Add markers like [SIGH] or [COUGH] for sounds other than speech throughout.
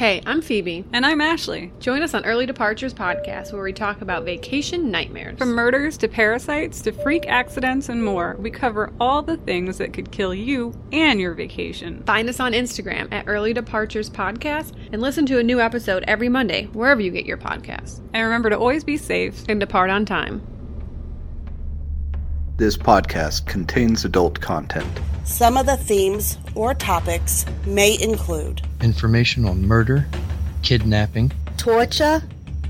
Hey, I'm Phoebe. And I'm Ashley. Join us on Early Departures podcast where we talk about vacation nightmares. From murders to parasites to freak accidents and more, we cover all the things that could kill you and your vacation. Find us on Instagram at Early Departures Podcast and listen to a new episode every Monday wherever you get your podcasts. And remember to always be safe and depart on time. This podcast contains adult content. Some of the themes or topics may include information on murder, kidnapping, torture,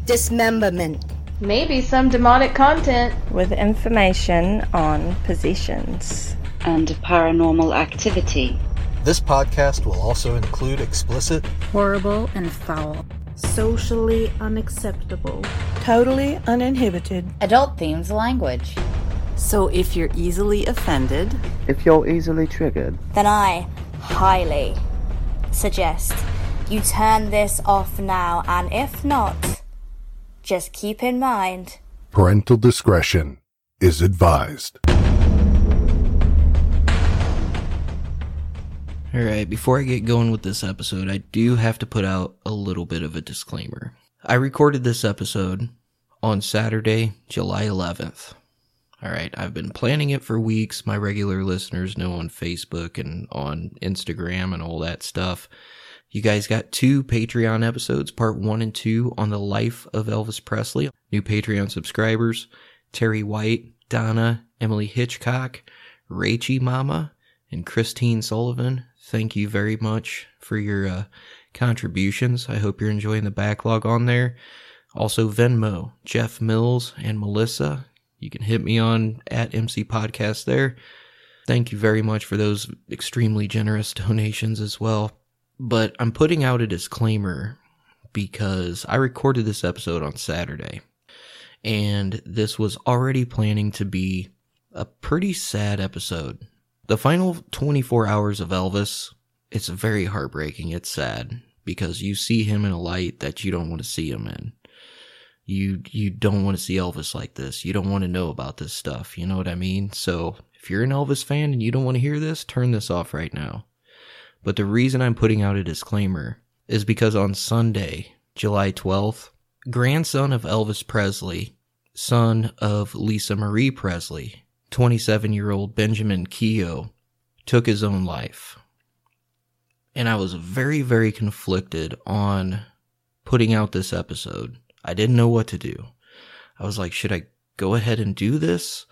dismemberment, maybe some demonic content, with information on possessions and paranormal activity. This podcast will also include explicit, horrible, and foul, socially unacceptable, totally uninhibited, adult themes language. So if you're easily offended, if you're easily triggered, then I highly suggest you turn this off now, and if not, just keep in mind parental discretion is advised. Alright, before I get going with this episode, I do have to put out a little bit of a disclaimer. I recorded this episode on Saturday, July 11th. All right, I've been planning it for weeks. My regular listeners know on Facebook and on Instagram and all that stuff. You guys got two Patreon episodes, part one and two, on the life of Elvis Presley. New Patreon subscribers Terry White, Donna, Emily Hitchcock, Rachie Mama, and Christine Sullivan. Thank you very much for your uh, contributions. I hope you're enjoying the backlog on there. Also, Venmo, Jeff Mills and Melissa you can hit me on at MC Podcast there. Thank you very much for those extremely generous [LAUGHS] donations as well. But I'm putting out a disclaimer because I recorded this episode on Saturday. And this was already planning to be a pretty sad episode. The final 24 hours of Elvis, it's very heartbreaking. It's sad because you see him in a light that you don't want to see him in you you don't want to see Elvis like this. You don't want to know about this stuff. You know what I mean? So if you're an Elvis fan and you don't want to hear this, turn this off right now. But the reason I'm putting out a disclaimer is because on Sunday, July 12th, grandson of Elvis Presley, son of Lisa Marie Presley, 27 year old Benjamin Keough, took his own life. And I was very, very conflicted on putting out this episode I didn't know what to do. I was like, should I go ahead and do this?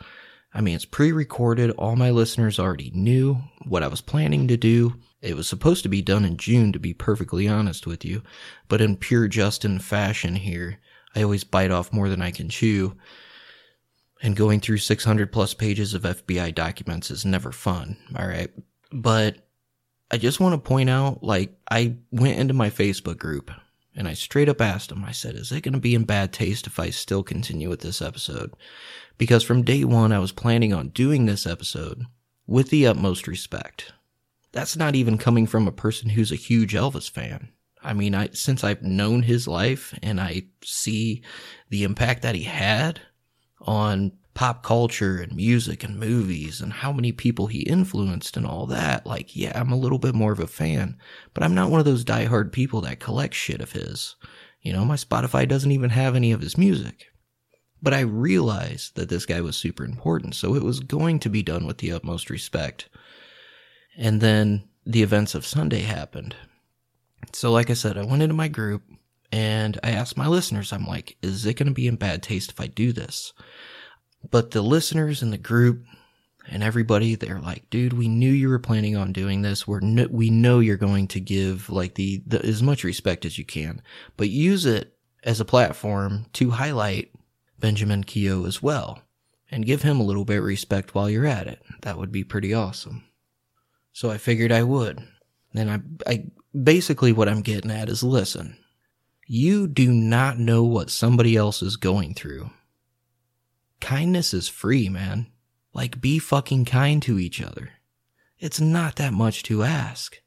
I mean, it's pre recorded. All my listeners already knew what I was planning to do. It was supposed to be done in June, to be perfectly honest with you. But in pure Justin fashion here, I always bite off more than I can chew. And going through 600 plus pages of FBI documents is never fun. All right. But I just want to point out, like, I went into my Facebook group and I straight up asked him, I said, is it going to be in bad taste if I still continue with this episode? Because from day one, I was planning on doing this episode with the utmost respect. That's not even coming from a person who's a huge Elvis fan. I mean, I, since I've known his life and I see the impact that he had on pop culture and music and movies and how many people he influenced and all that. Like, yeah, I'm a little bit more of a fan, but I'm not one of those diehard people that collect shit of his. You know, my Spotify doesn't even have any of his music. But I realized that this guy was super important, so it was going to be done with the utmost respect. And then the events of Sunday happened. So, like I said, I went into my group and I asked my listeners, I'm like, is it going to be in bad taste if I do this? But the listeners in the group and everybody, they're like, dude, we knew you were planning on doing this. We're no, we know you're going to give like the, the as much respect as you can, but use it as a platform to highlight Benjamin Keough as well and give him a little bit of respect while you're at it. That would be pretty awesome. So I figured I would. And I, I basically what I'm getting at is listen, you do not know what somebody else is going through kindness is free, man. Like, be fucking kind to each other. It's not that much to ask.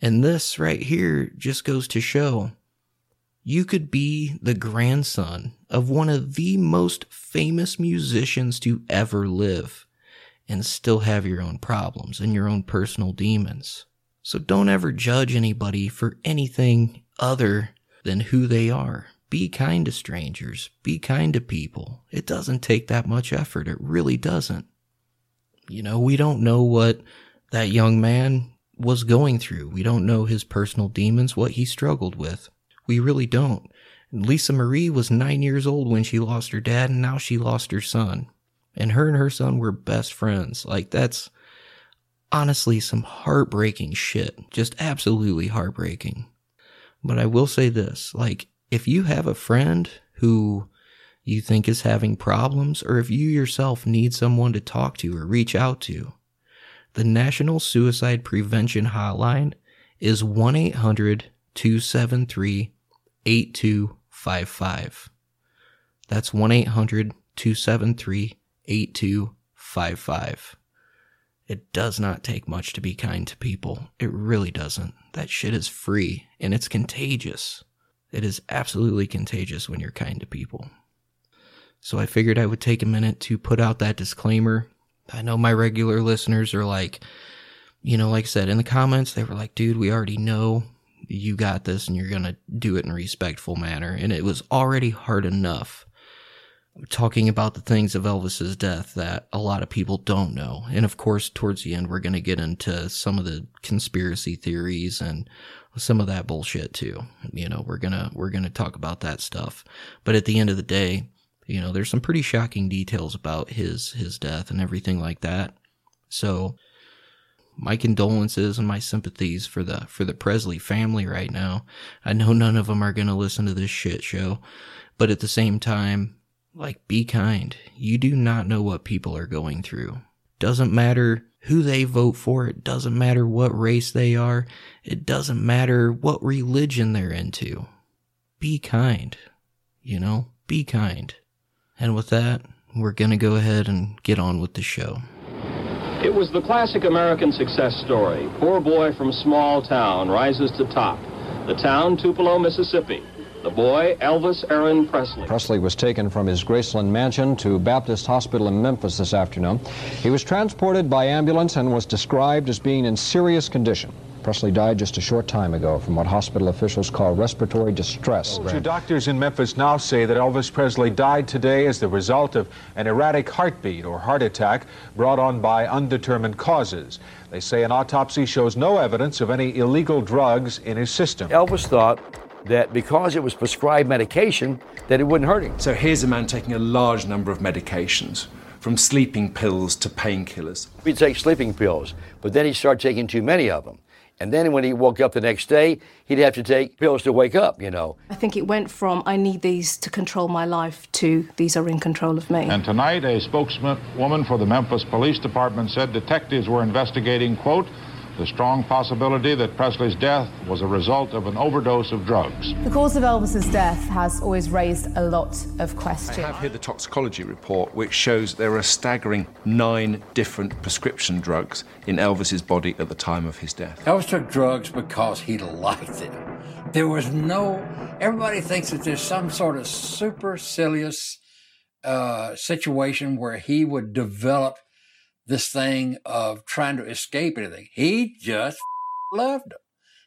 And this right here just goes to show you could be the grandson of one of the most famous musicians to ever live and still have your own problems and your own personal demons. So don't ever judge anybody for anything other than who they are. Be kind to strangers. Be kind to people. It doesn't take that much effort. It really doesn't. You know, we don't know what that young man was going through. We don't know his personal demons, what he struggled with. We really don't. Lisa Marie was nine years old when she lost her dad, and now she lost her son. And her and her son were best friends. Like, that's honestly some heartbreaking shit. Just absolutely heartbreaking. But I will say this like, if you have a friend who you think is having problems, or if you yourself need someone to talk to or reach out to, the National Suicide Prevention Hotline is 1 800 273 8255. That's 1 800 273 8255. It does not take much to be kind to people. It really doesn't. That shit is free and it's contagious. It is absolutely contagious when you're kind to people. So I figured I would take a minute to put out that disclaimer. I know my regular listeners are like, you know, like I said in the comments, they were like, dude, we already know you got this and you're going to do it in a respectful manner. And it was already hard enough talking about the things of Elvis's death that a lot of people don't know. And of course, towards the end, we're going to get into some of the conspiracy theories and some of that bullshit too. You know, we're to, we're to talk about that stuff. But at the end of the day, you know, there's some pretty shocking details about his, his death and everything like that. So my condolences and my sympathies for the, for the Presley family right now. I know none of them are going to listen to this shit show, but at the same time, like, be kind. You do not know what people are going through. Doesn't matter who they vote for. It doesn't matter what race they are. It doesn't matter what religion they're into. Be kind. You know, be kind. And with that, we're going to go ahead and get on with the show. It was the classic American success story. Poor boy from small town rises to top. The town, Tupelo, Mississippi. The boy, Elvis Aaron Presley. Presley was taken from his Graceland mansion to Baptist Hospital in Memphis this afternoon. He was transported by ambulance and was described as being in serious condition. Presley died just a short time ago from what hospital officials call respiratory distress. Two doctors in Memphis now say that Elvis Presley died today as the result of an erratic heartbeat or heart attack brought on by undetermined causes. They say an autopsy shows no evidence of any illegal drugs in his system. Elvis thought that because it was prescribed medication, that it wouldn't hurt him. So here's a man taking a large number of medications, from sleeping pills to painkillers. He'd take sleeping pills, but then he'd start taking too many of them. And then when he woke up the next day, he'd have to take pills to wake up, you know. I think it went from I need these to control my life to these are in control of me. And tonight, a spokeswoman for the Memphis Police Department said detectives were investigating, quote, the strong possibility that Presley's death was a result of an overdose of drugs. The cause of Elvis's death has always raised a lot of questions. I have here the toxicology report, which shows there are a staggering nine different prescription drugs in Elvis's body at the time of his death. Elvis took drugs because he liked it. There was no. Everybody thinks that there's some sort of supercilious uh, situation where he would develop this thing of trying to escape anything. He just [LAUGHS] loved them.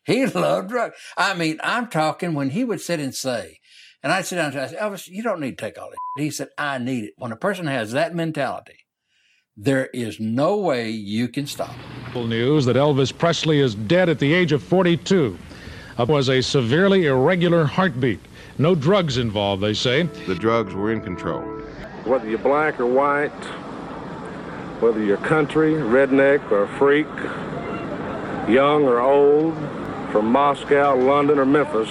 He [LAUGHS] loved drugs. I mean, I'm talking when he would sit and say, and I'd sit down and say, Elvis, you don't need to take all this. He said, I need it. When a person has that mentality, there is no way you can stop. News that Elvis Presley is dead at the age of 42 It was a severely irregular heartbeat. No drugs involved, they say. The drugs were in control. Whether you're black or white, whether you're country, redneck, or freak, young or old, from Moscow, London, or Memphis,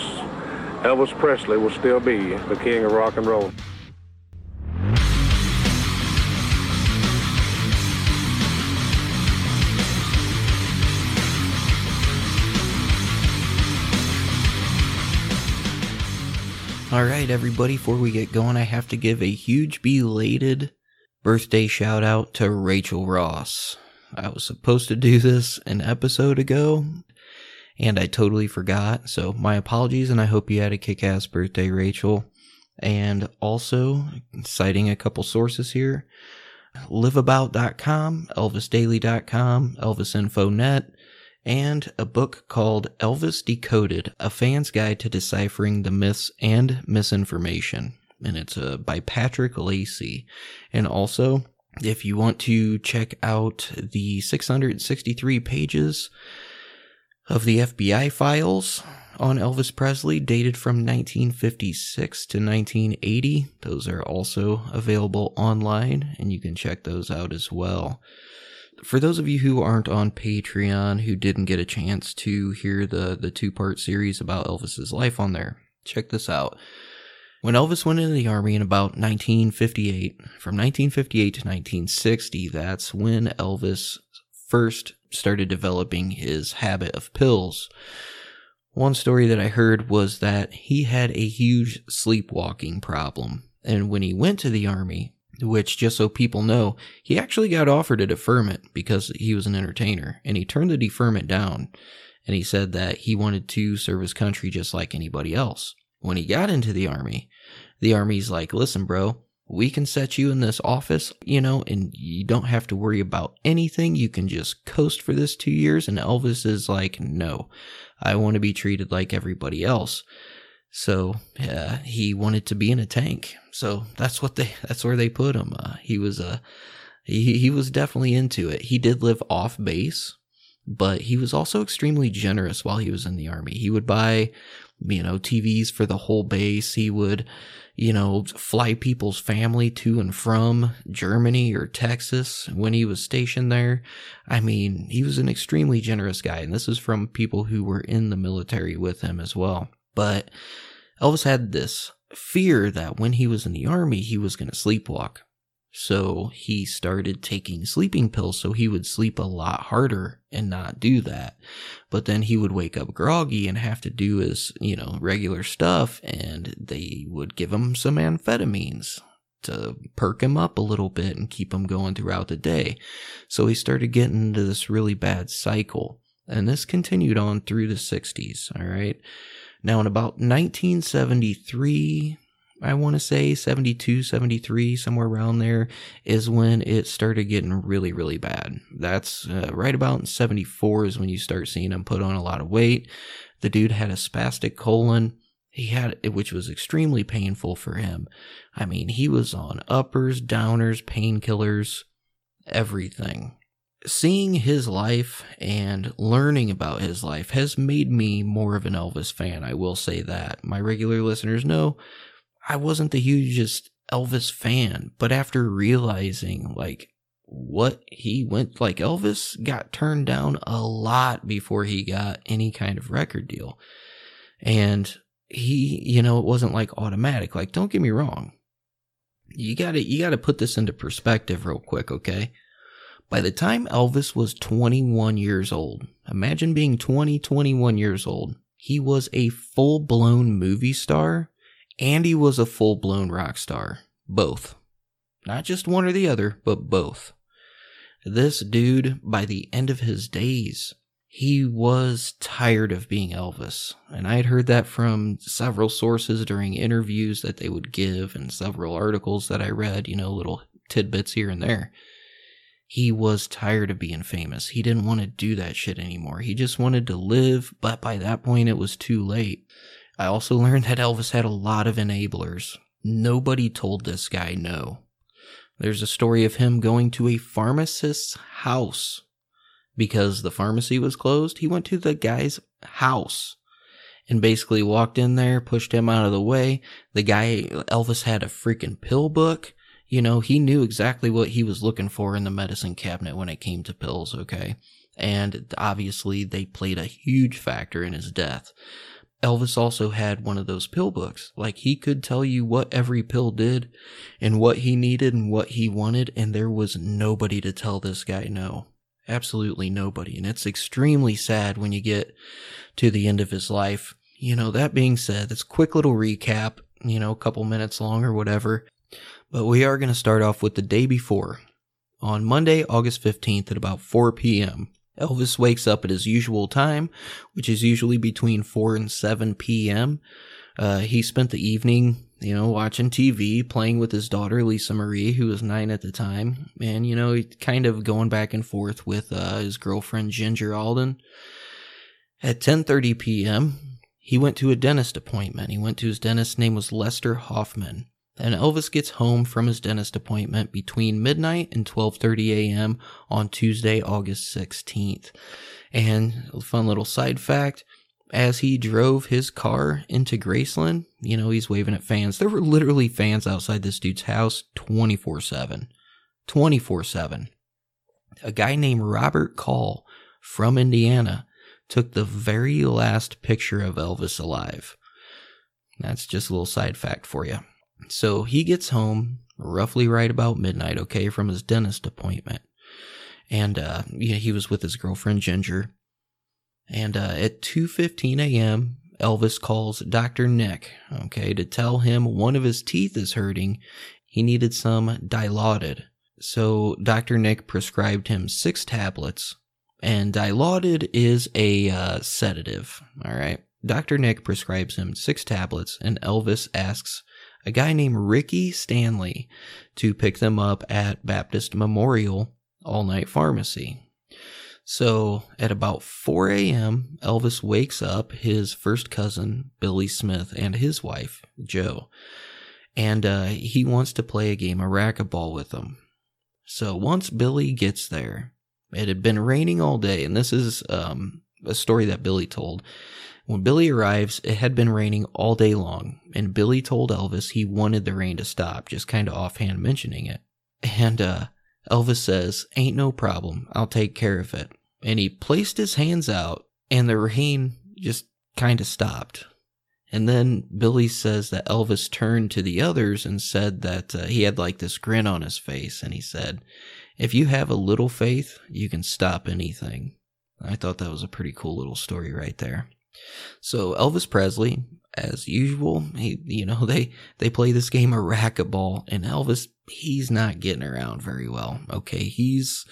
Elvis Presley will still be the king of rock and roll. All right, everybody, before we get going, I have to give a huge belated birthday shout out to Rachel Ross. I was supposed to do this an episode ago and I totally forgot. So my apologies and I hope you had a kick ass birthday, Rachel. And also, citing a couple sources here, liveabout.com, elvisdaily.com, elvisinfonet, and a book called Elvis Decoded A Fan's Guide to Deciphering the Myths and Misinformation. And it's uh, by Patrick Lacy. And also, if you want to check out the 663 pages of the FBI files on Elvis Presley, dated from 1956 to 1980, those are also available online, and you can check those out as well for those of you who aren't on Patreon who didn't get a chance to hear the the two part series about Elvis's life on there, check this out. When Elvis went into the army in about 1958, from 1958 to 1960, that's when Elvis first started developing his habit of pills. One story that I heard was that he had a huge sleepwalking problem. And when he went to the army, which just so people know, he actually got offered a deferment because he was an entertainer and he turned the deferment down and he said that he wanted to serve his country just like anybody else. When he got into the army, the army's like, listen, bro, we can set you in this office, you know, and you don't have to worry about anything. You can just coast for this two years. And Elvis is like, no, I want to be treated like everybody else. So uh, he wanted to be in a tank. So that's what they [LAUGHS] that's where they put him. Uh, he was a uh, he he was definitely into it. He did live off base, but he was also extremely generous while he was in the army. He would buy you know TVs for the whole base. He would you know fly people's family to and from Germany or Texas when he was stationed there. I mean, he was an extremely generous guy and this is from people who were in the military with him as well. But Elvis had this fear that when he was in the army, he was going to sleepwalk. So he started taking sleeping pills so he would sleep a lot harder and not do that. But then he would wake up groggy and have to do his, you know, regular stuff and they would give him some amphetamines to perk him up a little bit and keep him going throughout the day. So he started getting into this really bad cycle. And this continued on through the 60s, all right? Now, in about 1973, I want to say 72, 73, somewhere around there, is when it started getting really, really bad. That's uh, right about 74 is when you start seeing him put on a lot of weight. The dude had a spastic colon. He had which was extremely painful for him. I mean, he was on uppers, downers, painkillers, everything seeing his life and learning about his life has made me more of an Elvis fan. I will say that. My regular listeners know I wasn't the hugest Elvis fan, but after realizing like what he went like Elvis got turned down a lot before he got any kind of record deal. And he, you know, it wasn't like automatic. Like don't get me wrong. You got to you got to put this into perspective real quick, okay? By the time Elvis was 21 years old, imagine being 20, 21 years old, he was a full blown movie star and he was a full blown rock star. Both. Not just one or the other, but both. This dude, by the end of his days, he was tired of being Elvis. And I had heard that from several sources during interviews that they would give and several articles that I read, you know, little tidbits here and there he was tired of being famous. He didn't want to do that shit anymore. He just wanted to live, but by that point it was too late. I also learned that Elvis had a lot of enablers. Nobody told this guy no. There's a story of him going to a pharmacist's house because the pharmacy was closed. He went to the guy's house and basically walked in there, pushed him out of the way. The guy, Elvis had a freaking pill book you know, he knew exactly what he was looking for in the medicine cabinet when it came to pills, okay? And obviously, they played a huge factor in his death. Elvis also had one of those pill books. Like, he could tell you what every pill did and what he needed and what he wanted, and there was nobody to tell this guy no. Absolutely nobody. And it's extremely sad when you get to the end of his life. You know, that being said, this quick little recap, you know, a couple minutes long or whatever. But we are going to start off with the day before. On Monday, August 15th at about 4 p.m., Elvis wakes up at his usual time, which is usually between 4 and 7 p.m. Uh, he spent the evening you know, watching TV, playing with his daughter Lisa Marie, who was nine at the time, and you know, kind of going back and forth with uh, his girlfriend Ginger Alden. At 10:30 p.m., he went to a dentist appointment. He went to his dentist name was Lester Hofman. And Elvis gets home from his dentist appointment between midnight and 12:30 a.m. on Tuesday, August 16th. And a fun little side fact, as he drove his car into Graceland, you know, he's waving at fans. There were literally fans outside this dude's house 24 7. 24 7. A guy named Robert Call from Indiana took the very last picture of Elvis alive. That's just a little side fact for you. So he gets home roughly right about midnight, okay, from his dentist appointment. And uh, yeah, he was with his girlfriend Ginger. And uh, at 2:15 a.m., Elvis calls Dr. Nick, okay, to tell him one of his teeth is hurting. He needed some dilaudid. So Dr. Nick prescribed him six tablets, and dilaudid is a uh, sedative. All right. Dr. Nick prescribes him six tablets, and Elvis asks a guy named Ricky Stanley to pick them up at Baptist Memorial All Night Pharmacy. So at about 4 a.m., Elvis wakes up his first cousin, Billy Smith, and his wife, Jo. And uh, he wants to play a game of racquetball with them. So once Billy gets there, it had been raining all day, and this is um, a story that Billy told. When Billy arrives, it had been raining all day long, and Billy told Elvis he wanted the rain to stop, just kind of offhand mentioning it. And uh, Elvis says, Ain't no problem, I'll take care of it. And he placed his hands out, and the rain just kind of stopped. And then Billy says that Elvis turned to the others and said that uh, he had like this grin on his face, and he said, If you have a little faith, you can stop anything. I thought that was a pretty cool little story right there. So Elvis Presley, as usual, he, you know, [LAUGHS] they, they play this game of racquetball and Elvis, he's not getting around very well. Okay. He's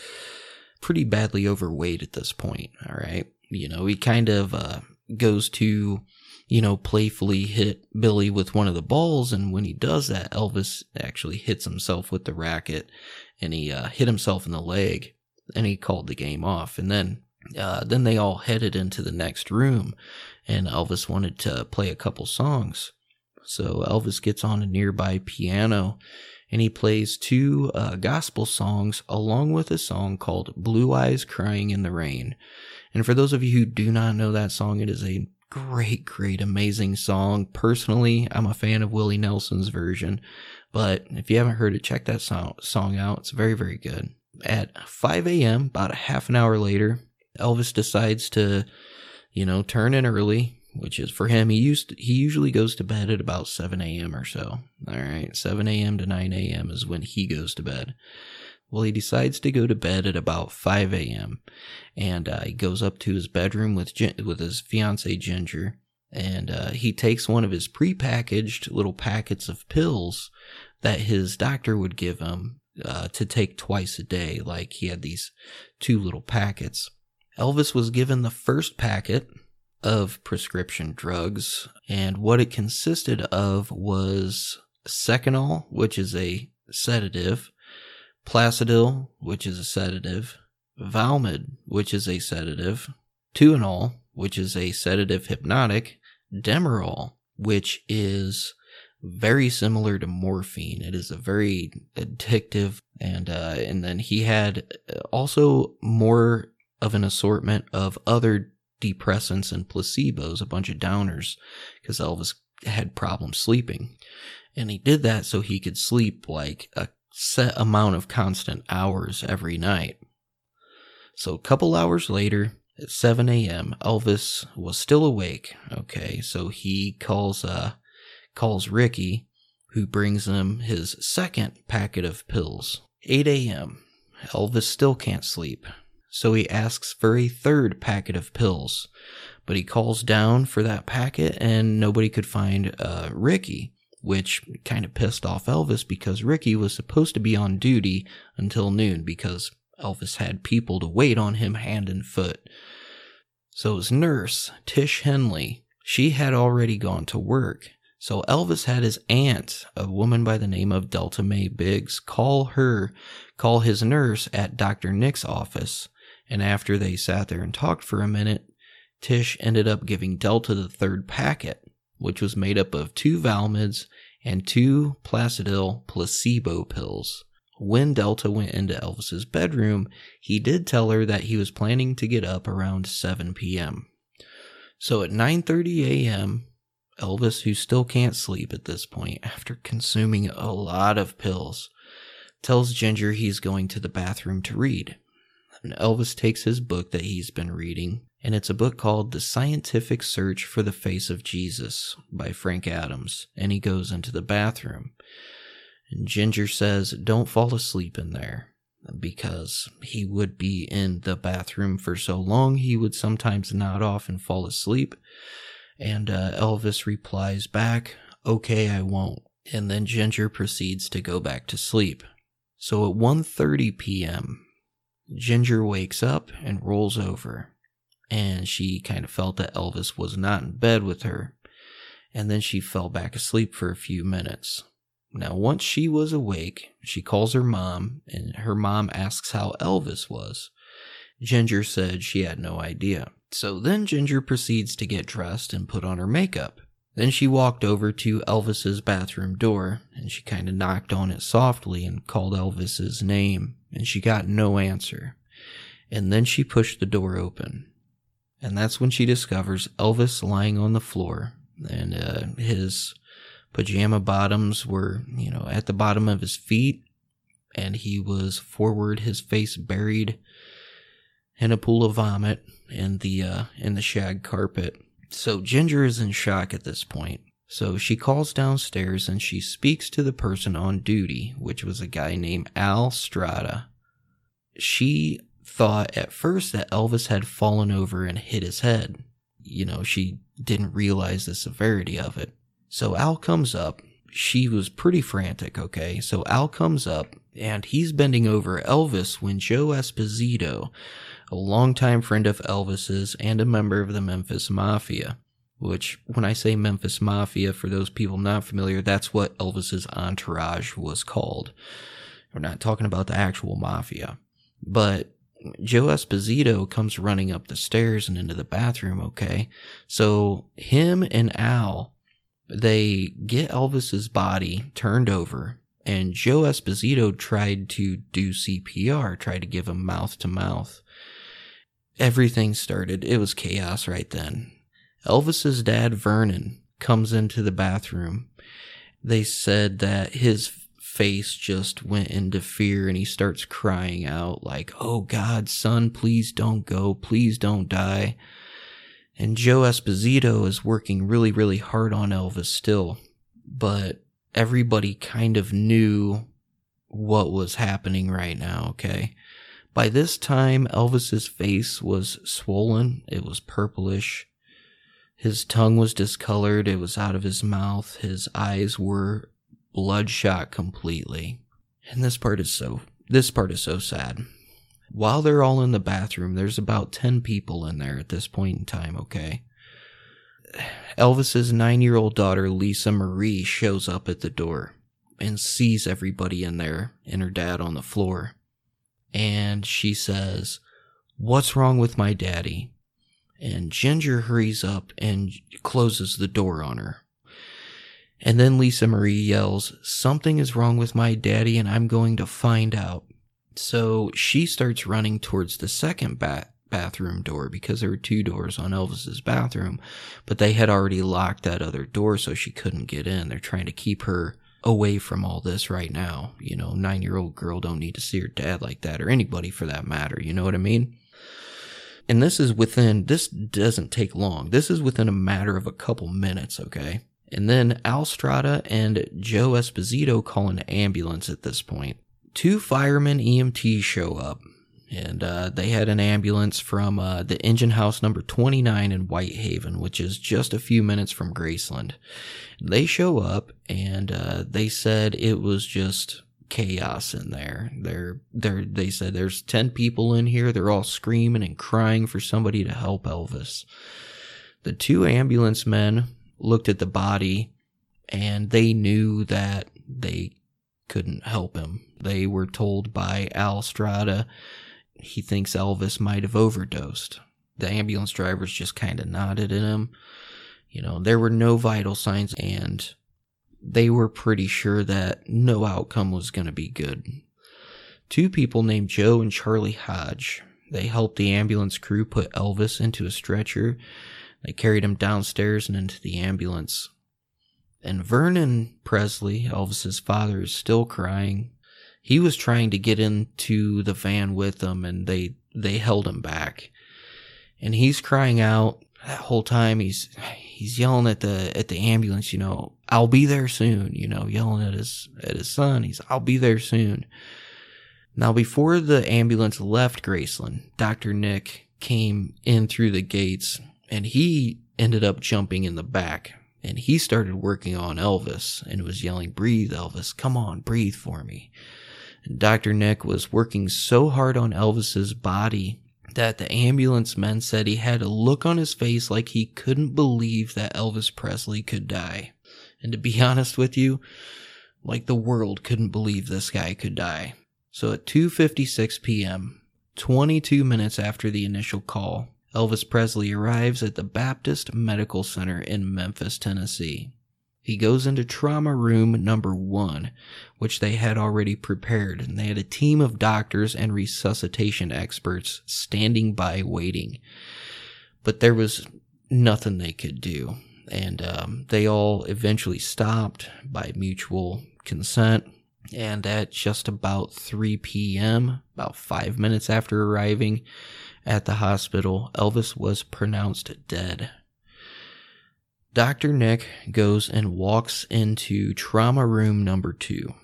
pretty badly overweight at this point. All right. You know, he kind of, uh, goes to, you know, playfully hit Billy with one of the balls. And when he does that, Elvis actually hits himself with the racket and he, uh, hit himself in the leg and he called the game off. And then uh, then they all headed into the next room, and Elvis wanted to play a couple songs. So Elvis gets on a nearby piano and he plays two uh, gospel songs along with a song called Blue Eyes Crying in the Rain. And for those of you who do not know that song, it is a great, great, amazing song. Personally, I'm a fan of Willie Nelson's version, but if you haven't heard it, check that song, song out. It's very, very good. At 5 a.m., about a half an hour later, Elvis decides to, you know, turn in early, which is for him. He used he usually goes to bed at about 7 a.m. or so. All right, 7 a.m. to 9 a.m. is when he goes to bed. Well, he decides to go to bed at about 5 a.m. and uh, he goes up to his bedroom with with his fiancee Ginger, and uh, he takes one of his prepackaged little packets of pills that his doctor would give him uh, to take twice a day. Like he had these two little packets. Elvis was given the first packet of prescription drugs, and what it consisted of was Seconal, which is a sedative, Placidil, which is a sedative, Valmid, which is a sedative, Tuinal, which is a sedative hypnotic, Demerol, which is very similar to morphine. It is a very addictive, and uh, and then he had also more of an assortment of other depressants and placebos, a bunch of downers, because Elvis had problems sleeping. And he did that so he could sleep like a set amount of constant hours every night. So a couple hours later, at 7 a.m., Elvis was still awake. Okay, so he calls uh calls Ricky, who brings him his second packet of pills. 8 a.m. Elvis still can't sleep so he asks for a third packet of pills. But he calls down for that packet and nobody could find uh, Ricky, which kind of pissed off Elvis because Ricky was supposed to be on duty until noon because Elvis had people to wait on him hand and foot. So his nurse, Tish Henley, she had already gone to work. So Elvis had his aunt, a woman by the name of Delta Mae Biggs, call her, call his nurse at Dr. Nick's office. And after they sat there and talked for a minute, Tish ended up giving Delta the third packet, which was made up of two Valmids and two Placidil placebo pills. When Delta went into Elvis's bedroom, he did tell her that he was planning to get up around 7 p.m. So at 9:30 a.m., Elvis, who still can't sleep at this point after consuming a lot of pills, tells Ginger he's going to the bathroom to read. And Elvis takes his book that he's been reading, and it's a book called The Scientific Search for the Face of Jesus by Frank Adams, and he goes into the bathroom. And Ginger says, Don't fall asleep in there. Because he would be in the bathroom for so long, he would sometimes nod off and fall asleep. And uh, Elvis replies back, Okay, I won't. And then Ginger proceeds to go back to sleep. So at 1:30 p.m., Ginger wakes up and rolls over. And she kind of felt that Elvis was not in bed with her. And then she fell back asleep for a few minutes. Now, once she was awake, she calls her mom, and her mom asks how Elvis was. Ginger said she had no idea. So then Ginger proceeds to get dressed and put on her makeup. Then she walked over to Elvis's bathroom door and she kind of knocked on it softly and called Elvis's name and she got no answer. And then she pushed the door open. And that's when she discovers Elvis lying on the floor and uh, his pajama bottoms were, you know, at the bottom of his feet and he was forward, his face buried in a pool of vomit in the uh, in the shag carpet. So Ginger is in shock at this point. So she calls downstairs and she speaks to the person on duty, which was a guy named Al Strada. She thought at first that Elvis had fallen over and hit his head. You know, she didn't realize the severity of it. So Al comes up. She was pretty frantic, okay? So Al comes up and he's bending over Elvis when Joe Esposito, a longtime friend of Elvis's and a member of the Memphis Mafia. Which, when I say Memphis Mafia, for those people not familiar, that's what Elvis's entourage was called. We're not talking about the actual mafia. But Joe Esposito comes running up the stairs and into the bathroom, okay? So him and Al, they get Elvis's body turned over, and Joe Esposito tried to do CPR, tried to give him mouth to mouth everything started. It was chaos right then. Elvis's dad, Vernon, comes into the bathroom. They said that his face just went into fear and he starts crying out like, Oh God, son, please don't go. Please don't die. And Joe Esposito is working really, really hard on Elvis still, but everybody kind of knew what was happening right now, okay? By this time, Elvis's face was swollen. It was purplish. His tongue was discolored. It was out of his mouth. His eyes were bloodshot completely. And this part is so, this part is so sad. While they're all in the bathroom, there's about 10 people in there at this point in time, okay? Elvis's nine year old daughter, Lisa Marie, shows up at the door and sees everybody in there and her dad on the floor and she says, What's wrong with my daddy? And Ginger hurries up and closes the door on her. And then Lisa Marie yells, Something is wrong with my daddy, and I'm going to find out. So she starts running towards the second bat- bathroom door because there were two doors on Elvis's bathroom, but they had already locked that other door so she couldn't get in. They're trying to keep her away from all this right now. You know, nine year old girl don't need to see her dad like that or anybody for that matter. You know what I mean? And this is within, this doesn't take long. This is within a matter of a couple minutes, okay? And then Al Strada and Joe Esposito call an ambulance at this point. Two firemen EMTs show up and uh, they had an ambulance from uh, the engine house number 29 in Whitehaven, which is just a few minutes from Graceland. They show up and uh, they said it was just chaos in there. They're, they're, they said there's 10 people in here. They're all screaming and crying for somebody to help Elvis. The two ambulance men looked at the body and they knew that they couldn't help him. They were told by Al Strada he thinks Elvis might have overdosed. The ambulance drivers just kind of nodded at him. You know, there were no vital signs, and they were pretty sure that no outcome was going to be good. Two people named Joe and Charlie Hodge. They helped the ambulance crew put Elvis into a stretcher. They carried him downstairs and into the ambulance. And Vernon Presley, Elvis's father, is still crying. He was trying to get into the van with them and they they held him back. And he's crying out that whole time he's he's yelling at the at the ambulance, you know, I'll be there soon, you know, yelling at his at his son. He's I'll be there soon. Now before the ambulance left Graceland, Dr. Nick came in through the gates and he ended up jumping in the back and he started working on Elvis and was yelling, Breathe, Elvis, come on, breathe for me. And Dr. Nick was working so hard on Elvis's body that the ambulance men said he had a look on his face like he couldn't believe that Elvis Presley could die. And to be [LAUGHS] honest with you, like the world couldn't believe this guy could die. So at 2:56 p.m., 22 minutes after the initial call, Elvis Presley arrives at the Baptist Medical Center in Memphis, Tennessee. He goes into trauma room number one, which they had already prepared, and they had a team of doctors and resuscitation experts standing by waiting. But there was nothing they could do, and um, they all eventually stopped by mutual consent. And at just about 3 p.m., about five minutes after arriving, at the hospital, Elvis was pronounced dead. Dr. Nick goes and walks into trauma room number two,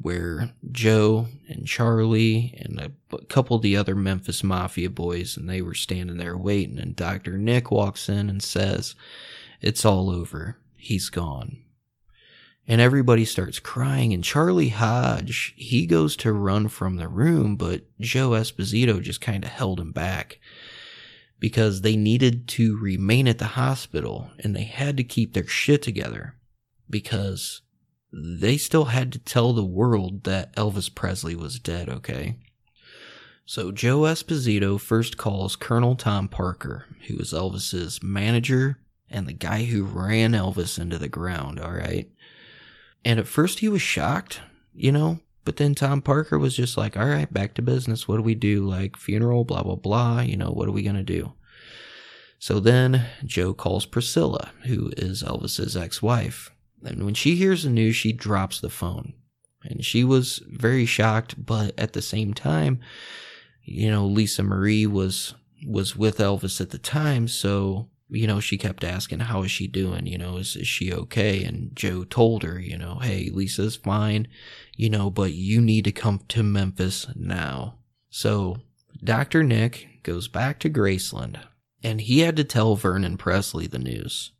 where Joe and Charlie and a couple of the other Memphis Mafia boys, and they were standing there waiting. And Dr. Nick walks in and says, It's all over. He's gone and everybody starts crying and charlie hodge he goes to run from the room but joe esposito just kind of held him back because they needed to remain at the hospital and they had to keep their shit together because they still had to tell the world that elvis presley was dead okay so joe esposito first calls colonel tom parker who was elvis's manager and the guy who ran elvis into the ground all right and at first he was shocked, you know, but then Tom Parker was just like, all right, back to business. What do we do? Like, funeral, blah, blah, blah. You know, what are we going to do? So then Joe calls Priscilla, who is Elvis's ex wife. And when she hears the news, she drops the phone. And she was very shocked, but at the same time, you know, Lisa Marie was was with Elvis at the time, so you know, she kept asking, how is she doing? You know, is, is she okay? And Joe told her, you know, hey, Lisa's fine, you know, but you need to come to Memphis now. So Dr. Nick goes back to Graceland and he had to tell Vernon Presley the news.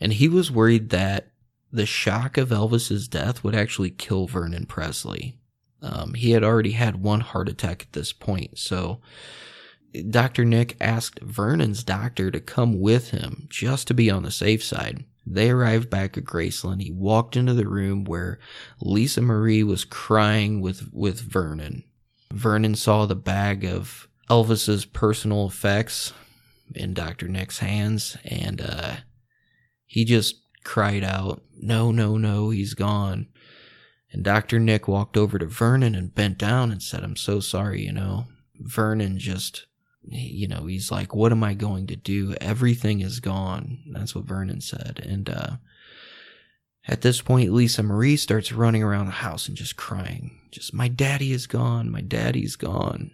And he was worried that the shock of Elvis's death would actually kill Vernon Presley. Um, he had already had one heart attack at this point. So, Dr. Nick asked Vernon's doctor to come with him just to be on the safe side. They arrived back at Graceland. He walked into the room where Lisa Marie was crying with, with Vernon. Vernon saw the bag of Elvis's personal effects in Dr. Nick's hands and uh, he just cried out, No, no, no, he's gone. And Dr. Nick walked over to Vernon and bent down and said, I'm so sorry, you know. Vernon just you know, he's like, what am I going to do? Everything is gone. That's what Vernon said. And, uh, at this point, Lisa Marie starts running around the house and just crying. Just, my daddy is gone. My daddy's gone.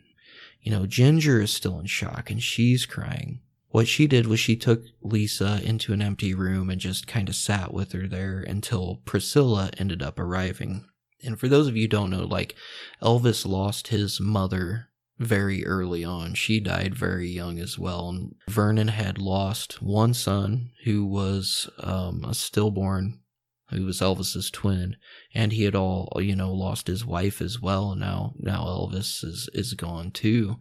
You know, Ginger is still in shock and she's crying. What she did was she took Lisa into an empty room and just kind of sat with her there until Priscilla ended up arriving. And for those of you don't know, like, Elvis lost his mother very early on. She died very young as well. And Vernon had lost one son who was um, a stillborn, who was Elvis's twin, and he had all you know lost his wife as well. Now now Elvis is is gone too.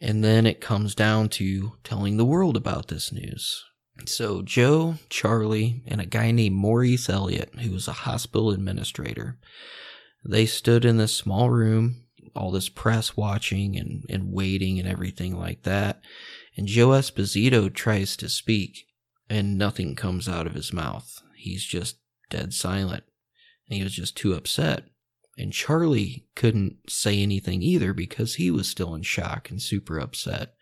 And then it comes down to telling the world about this news. So, Joe, Charlie, and a guy named Maurice Elliott, who was a hospital administrator, they stood in this small room, all this press watching and, and waiting and everything like that. And Joe Esposito tries to speak, and nothing comes out of his mouth. He's just dead silent. And he was just too upset. And Charlie couldn't say anything either because he was still in shock and super upset.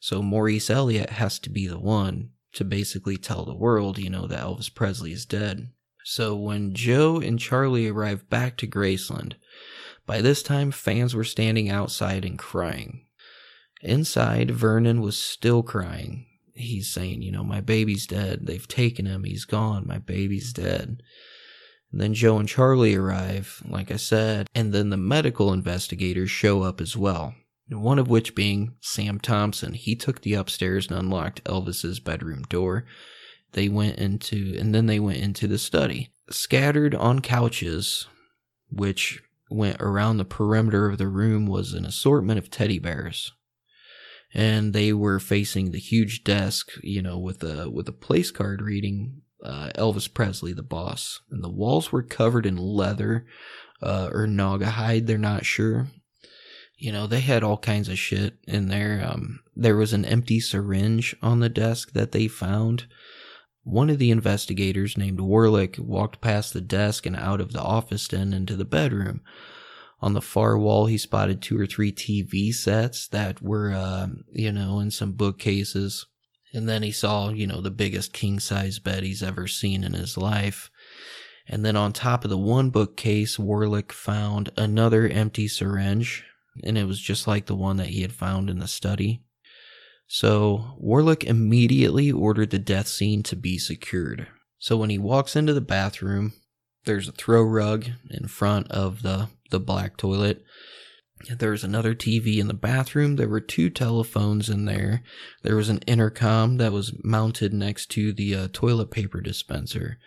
So Maurice Elliott has to be the one to basically tell the world, you know, that Elvis Presley is dead. So when Joe and Charlie arrive back to Graceland, by this time fans were standing outside and crying. Inside, Vernon was still crying. He's saying, you know, my baby's dead. They've taken him. He's gone. My baby's dead. And then Joe and Charlie arrive, like I said, and then the medical investigators show up as well. One of which being Sam Thompson. He took the upstairs and unlocked Elvis's bedroom door. They went into, and then they went into the study. Scattered on couches, which went around the perimeter of the room, was an assortment of teddy bears. And they were facing the huge desk, you know, with a with a place card reading uh, Elvis Presley, the boss. And the walls were covered in leather uh, or Naugahyde. they're not sure. You know, they had all kinds of shit in there. Um, there was an empty syringe on the desk that they found. One of the investigators, named Warlick, walked past the desk and out of the office and into the bedroom. On the far wall, he spotted two or three TV sets that were, uh, you know, in some bookcases. And then he saw, you know, the biggest king size bed he's ever seen in his life. And then on top of the one bookcase, Warlick found another empty syringe, and it was just like the one that he had found in the study. So Warlick immediately ordered the death scene to be secured. So when he walks into the bathroom, there's a throw rug in front of the, the black toilet. There was another TV in the bathroom. There were two telephones in there. There was an intercom that was mounted next to the uh, toilet paper dispenser.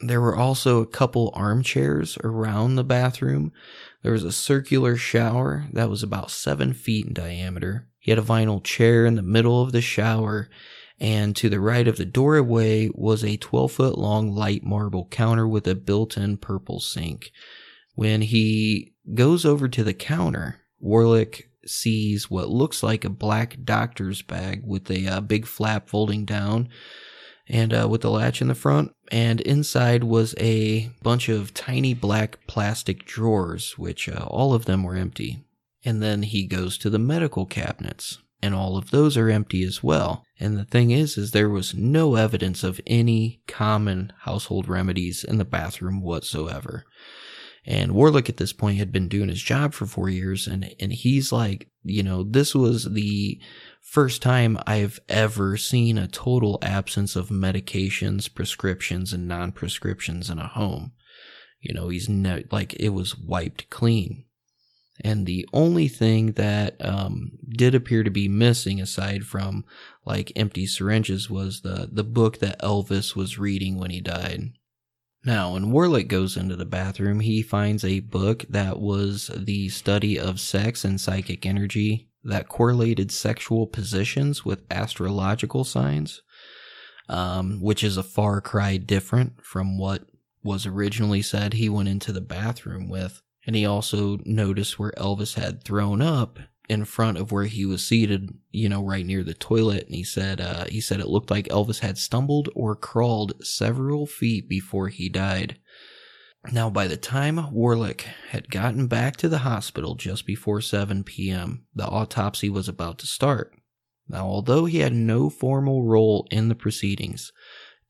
There were also a couple armchairs around the bathroom. There was a circular shower that was about seven feet in diameter. He had a vinyl chair in the middle of the shower, and to the right of the doorway was a 12 foot long light marble counter with a built in purple sink. When he goes over to the counter, Warlick sees what looks like a black doctor's bag with a uh, big flap folding down and uh, with the latch in the front. And inside was a bunch of tiny black plastic drawers, which uh, all of them were empty. And then he goes to the medical cabinets, and all of those are empty as well. And the thing is, is there was no evidence of any common household remedies in the bathroom whatsoever. And Warlick at this point had been doing his job for four years, and and he's like, you know, this was the first time I've ever seen a total absence of medications, prescriptions, and non prescriptions in a home. You know, he's like it was wiped clean. And the only thing that um, did appear to be missing, aside from like empty syringes, was the the book that Elvis was reading when he died. Now, when Warlick goes into the bathroom, he finds a book that was the study of sex and psychic energy that correlated sexual positions with astrological signs, um, which is a far cry different from what was originally said he went into the bathroom with. And he also noticed where Elvis had thrown up in front of where he was seated, you know, right near the toilet. And he said, uh, he said it looked like Elvis had stumbled or crawled several feet before he died. Now, by the time Warlick had gotten back to the hospital just before 7 p.m., the autopsy was about to start. Now, although he had no formal role in the proceedings,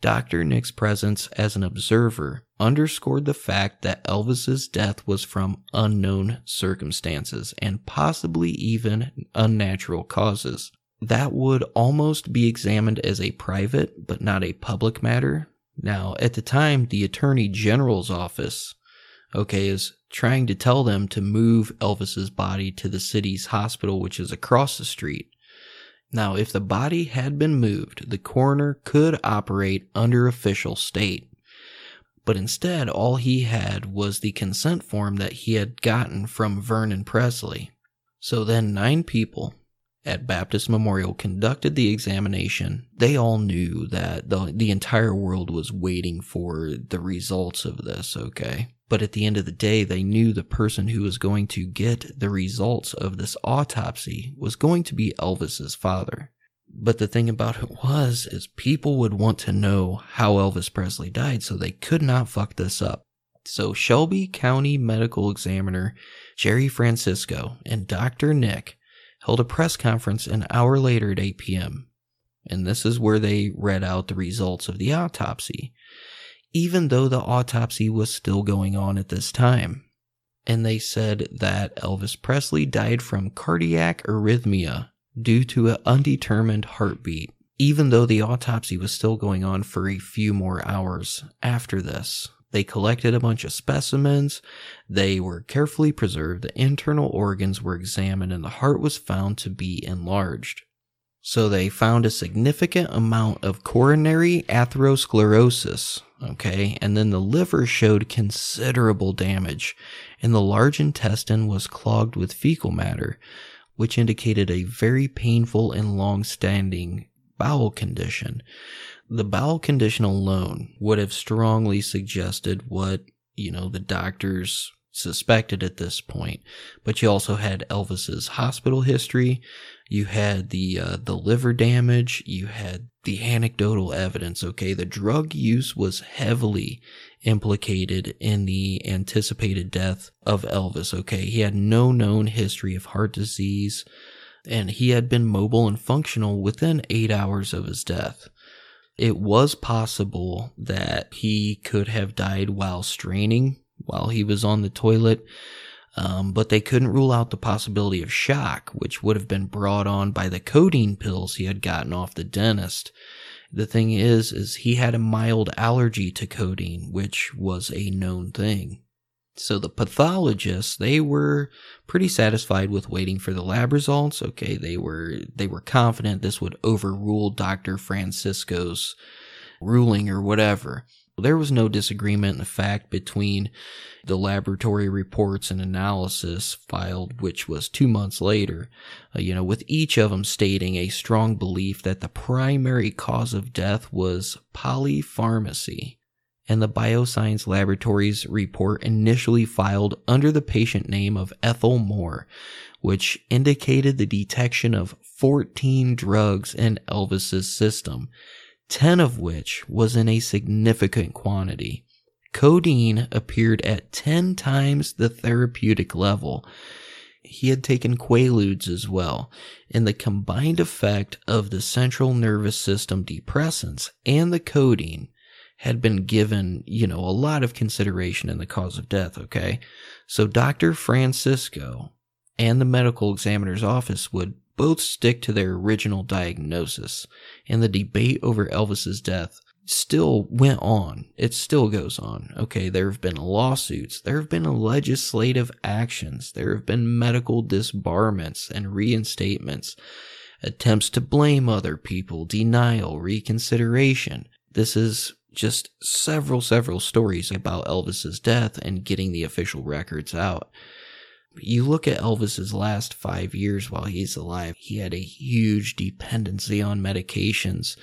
Dr. Nick's presence as an observer underscored the fact that Elvis's death was from unknown circumstances and possibly even unnatural causes. That would almost be examined as a private but not a public matter. Now, at the time, the Attorney General's office, okay, is trying to tell them to move Elvis's body to the city's hospital, which is across the street. Now, if the body had been moved, the coroner could operate under official state. But instead, all he had was the consent form that he had gotten from Vernon Presley. So then, nine people, at Baptist Memorial conducted the examination, they all knew that the, the entire world was waiting for the results of this, okay? But at the end of the day, they knew the person who was going to get the results of this autopsy was going to be Elvis's father. But the thing about it was, is people would want to know how Elvis Presley died, so they could not fuck this up. So Shelby County Medical Examiner Jerry Francisco and Dr. Nick held a press conference an hour later at 8 p.m. And this is where they read out the results of the autopsy, even though the autopsy was still going on at this time. And they said that Elvis Presley died from cardiac arrhythmia due to an undetermined heartbeat, even though the autopsy was still going on for a few more hours after this. They collected a bunch of specimens. They were carefully preserved. The internal organs were examined and the heart was found to be enlarged. So they found a significant amount of coronary atherosclerosis. Okay. And then the liver showed considerable damage and the large intestine was clogged with fecal matter, which indicated a very painful and long standing bowel condition the bowel condition alone would have strongly suggested what, you know, the doctors suspected at this point. But you also had Elvis's hospital history. You had the uh, the liver damage. You had the anecdotal evidence. Okay, the drug use was heavily implicated in the anticipated death of Elvis. Okay, he had no known history of heart disease, and he had been mobile and functional within eight hours of his death it was possible that he could have died while straining while he was on the toilet. Um, but they couldn't rule out the possibility of shock, which would have been brought on by the codeine pills he had gotten off the dentist. The thing is, is he had a mild allergy to codeine, which was a known thing. So the pathologists, they were pretty satisfied with waiting for the lab results. Okay, they were they were confident this would overrule Dr. Francisco's ruling or whatever. There was no disagreement in fact between the laboratory reports and analysis filed, which was two months later, uh, you know, with each of them stating a strong belief that the primary cause of death was polypharmacy. And the Bioscience Laboratories report initially filed under the patient name of Ethel Moore, which indicated the detection of 14 drugs in Elvis's system, 10 of which was in a significant quantity. Codeine appeared at 10 times the therapeutic level. He had taken Quaaludes as well, and the combined effect of the central nervous system depressants and the codeine had been given, you know, a lot of consideration in the cause of death, okay? So Dr. Francisco and the medical examiner's office would both stick to their original diagnosis, and the debate over Elvis's death still went on. It still goes on. Okay, there have been lawsuits, there have been legislative actions, there have been medical disbarments and reinstatements, attempts to blame other people, denial, reconsideration. This is just several, several stories about Elvis's death and getting the official records out. You look at Elvis's last five years while he's alive, he had a huge dependency on medications,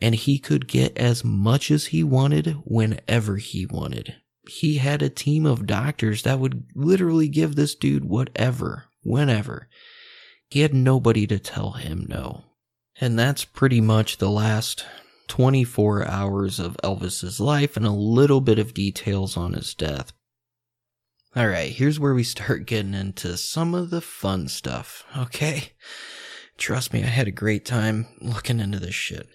and he could get as much as he wanted whenever he wanted. He had a team of doctors that would literally give this dude whatever, whenever. He had nobody to tell him no. And that's pretty much the last 24 hours of Elvis's life and a little bit of details on his death. All right, here's where we start [LAUGHS] getting into some of the fun stuff, okay? Trust me, I had a great time looking into this shit.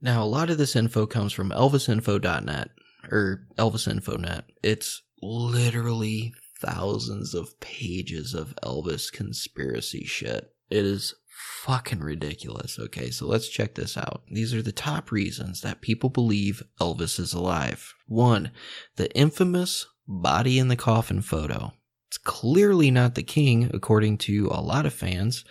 Now, a lot of this info comes from elvisinfo.net or elvisinfonet. It's literally thousands of pages of Elvis conspiracy shit. It is fucking ridiculous. Okay, so let's check this out. These are the top reasons that people believe Elvis is alive. One, the infamous body in the coffin photo. It's clearly not the king, according to a lot of fans,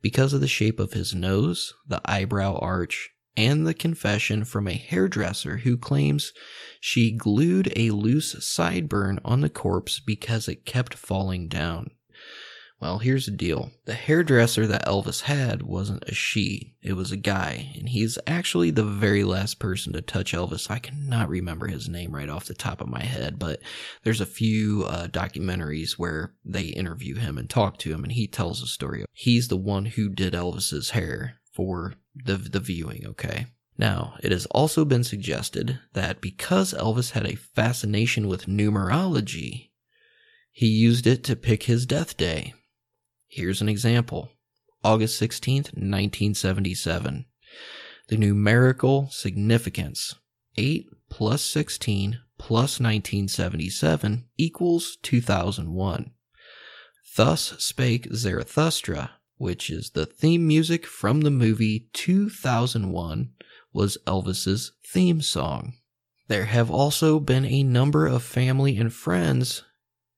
because of the shape of his nose, the eyebrow arch, and the confession from a hairdresser who claims she glued a loose sideburn on the corpse because it kept falling down Well, here's the deal. The hairdresser that Elvis had wasn't a she, it was a guy, and he's actually the very last person to touch Elvis. I cannot remember his name right off the top of my head, but there's a few uh, documentaries where they interview him and talk to him, and he tells a story. He's the one who did Elvis's hair for the, the viewing, okay? Now, it has also been suggested that because Elvis had a fascination with numerology, he used it to pick his death day. Here's an example August 16th, 1977. The numerical significance 8 plus 16 plus 1977 equals 2001. Thus spake Zarathustra, which is the theme music from the movie 2001, was Elvis's theme song. There have also been a number of family and friends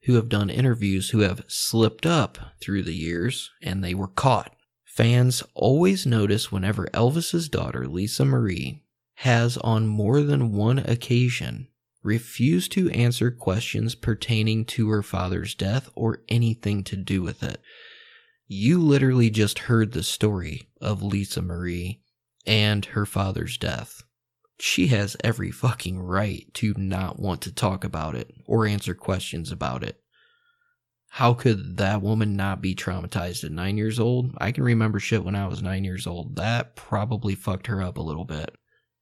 who have done interviews who have slipped up through the years and they were caught. Fans always notice whenever Elvis's daughter, Lisa Marie, has on more than one occasion refused to answer questions pertaining to her father's death or anything to do with it. You literally just heard the story of Lisa Marie and her father's death she has every fucking right to not want to talk about it or answer questions about it. How could that woman not be traumatized at nine years old? I can remember shit when I was nine years old. That probably fucked her up a little bit.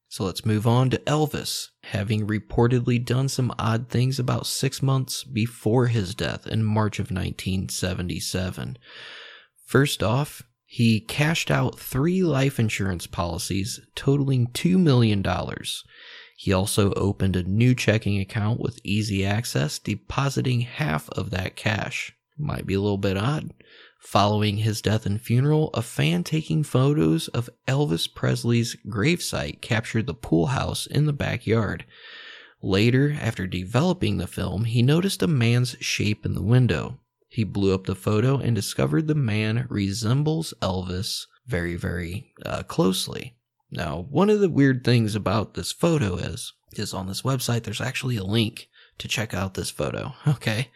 So let's move on to Elvis, having reportedly done some odd things about six months before his death in March of 1977. First off, he cashed out three life insurance policies totaling $2 million. He also opened a new checking account with easy access, depositing half of that cash. Might be a little bit odd. Following his death and funeral, a fan taking photos of Elvis Presley's gravesite captured the pool house in the backyard. Later, after developing the film, he noticed a man's shape in the window. He blew up the photo and discovered the man resembles Elvis very, very uh, closely. Now, one of the weird things about this photo is, is on this website, there's actually a link to check out this photo. [LAUGHS] Okay.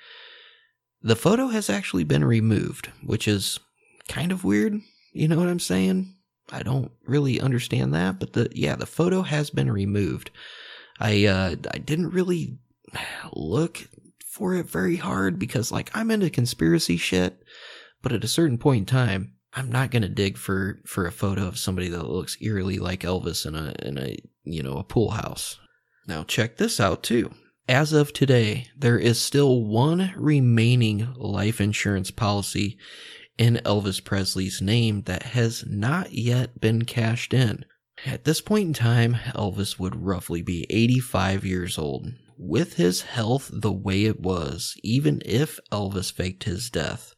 The photo has actually been removed, which is kind of weird. You know what I'm saying? I don't really understand that, but the, yeah, the photo has been removed. I, uh, I didn't really [SIGHS] look for it very hard because like I'm into conspiracy shit, but at a certain point in time, I'm not gonna dig for for a photo of somebody that looks eerily like Elvis in a in a you know a pool house. Now check this out too. As of today, there is still one remaining life insurance policy in Elvis Presley's name that has not yet been cashed in. At this point in time, Elvis would roughly be 85 years old, with his health the way it was, even if Elvis faked his death,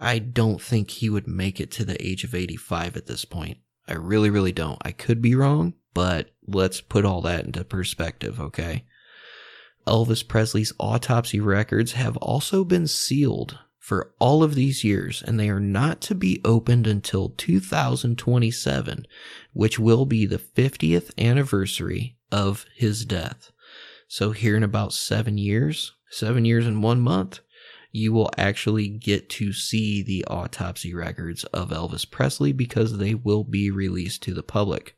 I don't think he would make it to the age of 85 at this point. I really, really don't. I could be wrong, but let's put all that into perspective, okay? Elvis Presley's autopsy records have also been sealed for all of these years, and they are not to be opened until 2027, which will be the 50th anniversary of his death. So here in about seven years, seven years and one month, you will actually get to see the autopsy records of Elvis Presley because they will be released to the public.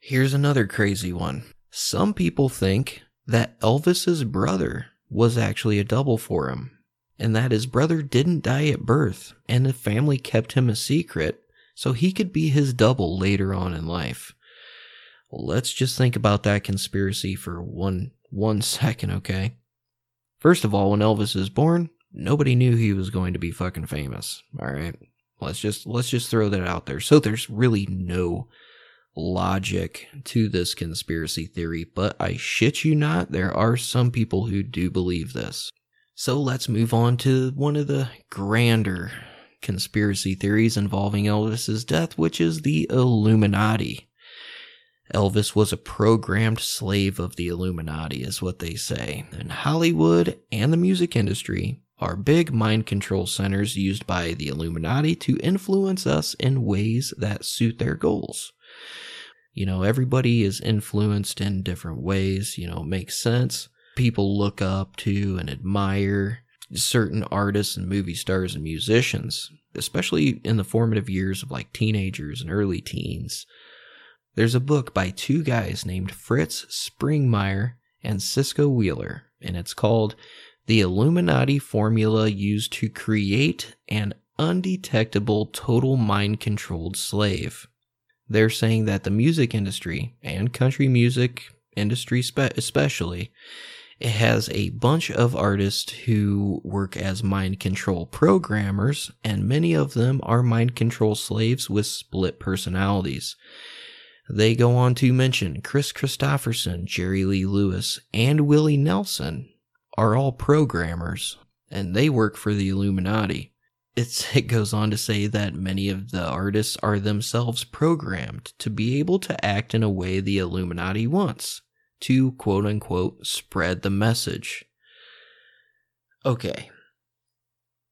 Here's another crazy one. Some people think that Elvis's brother was actually a double for him, and that his brother didn't die at birth, and the family kept him a secret so he could be his double later on in life. Let's just think about that conspiracy for one one [LAUGHS] second, okay? First of all, when Elvis is born, nobody knew he was going to be fucking famous. All right. Let's just let's just throw that out there. So there's really no logic to this conspiracy theory, but I shit you not, there are some people who do believe this. So let's move on to one of the grander conspiracy theories involving Elvis's death, which is the Illuminati. Elvis was a programmed slave of the Illuminati, is what they say. And Hollywood and the music industry are big mind control centers used by the Illuminati to influence us in ways that suit their goals. You know, everybody is influenced in different ways, you know, it makes sense. People look up to and admire certain artists and movie stars and musicians, especially in the formative years of like teenagers and early teens. There's a book by two guys named Fritz Springmeier and Cisco Wheeler, and it's called The Illuminati Formula Used to Create an Undetectable Total Mind Controlled Slave. They're saying that the music industry and country music industry spe- especially it has a bunch of artists who work as mind control programmers, and many of them are mind control slaves with split personalities. They go on to mention Kris Kristofferson, Jerry Lee Lewis, and Willie Nelson are all programmers, and they work for the Illuminati. It's, [LAUGHS] it goes on to say that many of the artists are themselves programmed to be able to act in a way the Illuminati wants to quote unquote spread the message. Okay.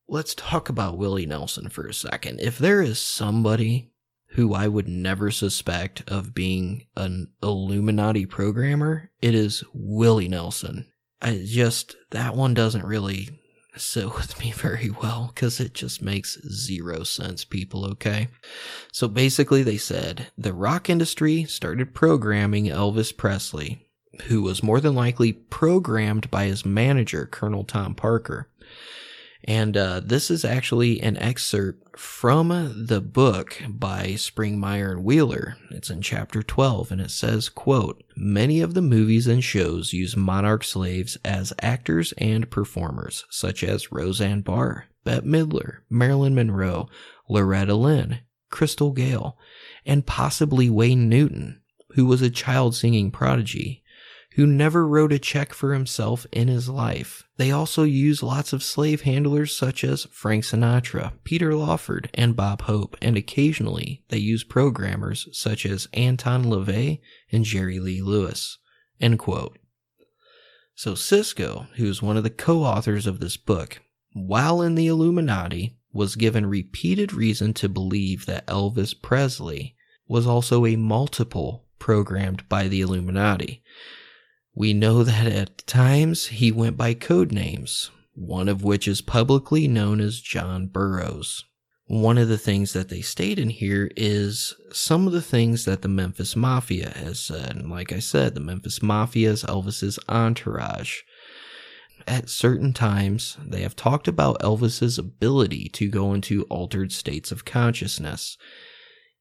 Let's talk about Willie Nelson for a second. If there is somebody who I would never suspect of being an Illuminati programmer, it is Willie Nelson. I just, that one doesn't really sit [LAUGHS] with me very well because it just makes zero sense, people, okay? So basically, they said the rock industry started programming Elvis Presley who was more than likely programmed by his manager, Colonel Tom Parker. And uh, this is actually an excerpt from the book by Springmeier and Wheeler. It's in chapter 12, and it says, quote, Many of the movies and shows use monarch slaves as actors and performers, such as Roseanne Barr, Bette Midler, Marilyn Monroe, Loretta Lynn, Crystal Gayle, and possibly Wayne Newton, who was a child singing prodigy who never wrote a check for himself in his life. They also use lots of slave handlers such as Frank Sinatra, Peter Lawford, and Bob Hope, and occasionally they use programmers such as Anton LaVey and Jerry Lee Lewis. End quote. So Cisco, who's one of the co-authors of this book, while in the Illuminati, was given repeated reason to believe that Elvis Presley was also a multiple programmed by the Illuminati. We know that at times he went by code names, one of which is publicly known as John Burroughs. One of the things that they state in here is some of the things that the Memphis Mafia has said. And like I said, the Memphis Mafia is Elvis's entourage. At certain times, they have talked about Elvis's ability to go into altered states of consciousness,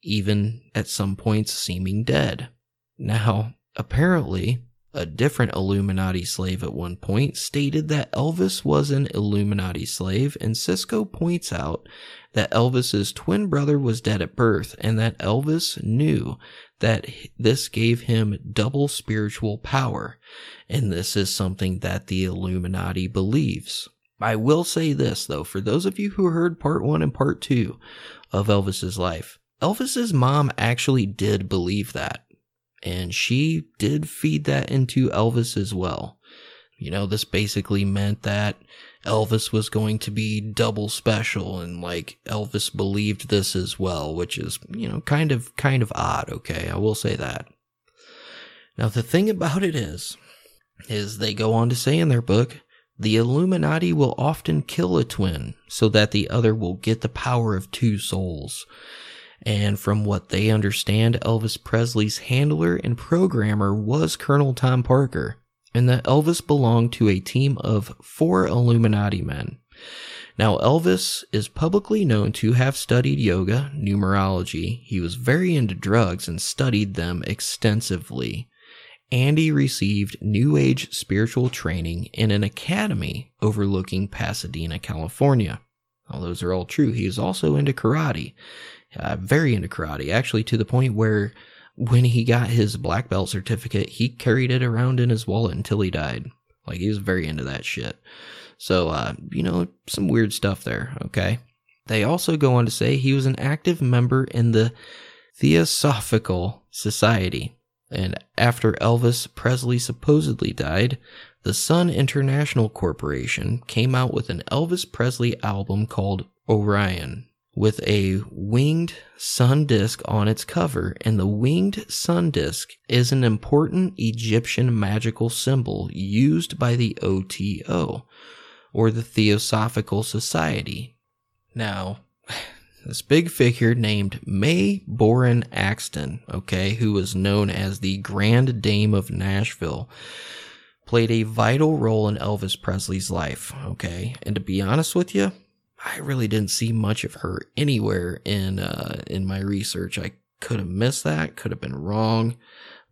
even at some points seeming dead. Now, apparently, a different Illuminati slave at one point stated that Elvis was an Illuminati slave, and Cisco points out that Elvis's twin brother was dead at birth and that Elvis knew that this gave him double spiritual power. And this is something that the Illuminati believes. I will say this though, for those of you who heard part one and part two of Elvis's life, Elvis's mom actually did believe that and she did feed that into Elvis as well. You know, this basically meant that Elvis was going to be double special and like Elvis believed this as well, which is, you know, kind of kind of odd, okay? I will say that. Now the thing about it is is they go on to say in their book, the Illuminati will often kill a twin so that the other will get the power of two souls. And from what they understand, Elvis Presley's handler and programmer was Colonel Tom Parker, and that Elvis belonged to a team of four Illuminati men. Now, Elvis is publicly known to have studied yoga, numerology. He was very into drugs and studied them extensively. And he received New Age spiritual training in an academy overlooking Pasadena, California. All those are all true. He is also into karate uh, very into karate, actually, to the point where when he got his black belt certificate, he carried it around in his wallet until he died. Like, he was very into that shit. So, uh, you know, some weird stuff there, okay? They also go on to say he was an active member in the Theosophical Society. And after Elvis Presley supposedly died, the Sun International Corporation came out with an Elvis Presley album called Orion with a winged sun disk on its cover, and the winged sun disk is an important Egyptian magical symbol used by the OTO, or the Theosophical Society. Now, [SIGHS] this big figure named Mae Boren Axton, okay, who was known as the Grand Dame of Nashville, played a vital role in Elvis Presley's life, okay? And to be honest with you, I really didn't see much of her anywhere in uh, in my research. I could have missed that, could have been wrong.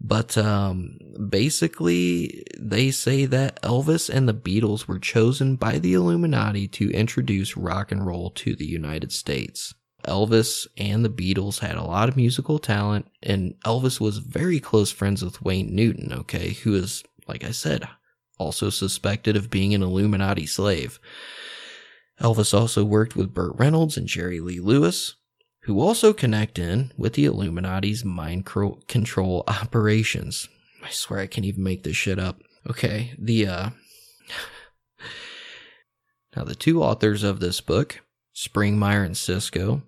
But um, basically, they say that Elvis and the Beatles were chosen by the Illuminati to introduce rock and roll to the United States. Elvis and the Beatles had a lot of musical talent, and Elvis was very close friends with Wayne Newton, okay, who is, like I said, also suspected of being an Illuminati slave. Elvis also worked with Burt Reynolds and Jerry Lee Lewis, who also connect in with the Illuminati's mind control operations. I swear I can't even make this shit up. Okay, the uh [SIGHS] Now the two authors of this book, Springmeier and Cisco,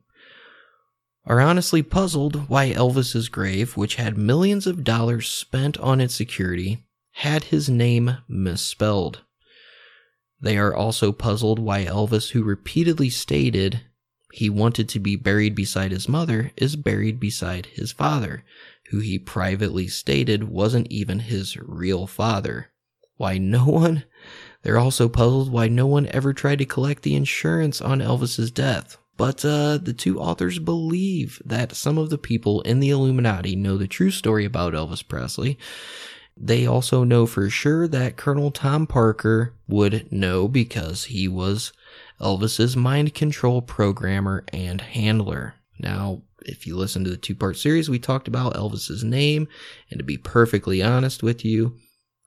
are honestly puzzled why Elvis's grave, which had millions of dollars spent on its security, had his name misspelled. They are also puzzled why Elvis, who repeatedly stated he wanted to be buried beside his mother, is buried beside his father, who he privately stated wasn't even his real father. Why no [LAUGHS] one? They're also puzzled why no one ever tried to collect the insurance on Elvis's death. But uh, the two authors believe that some of the people in the Illuminati know the true story about Elvis Presley. They also know for sure that Colonel Tom Parker would know because he was Elvis's mind control programmer and handler. Now, if you listen to the two part series, we talked about Elvis's name, and to be perfectly honest with you,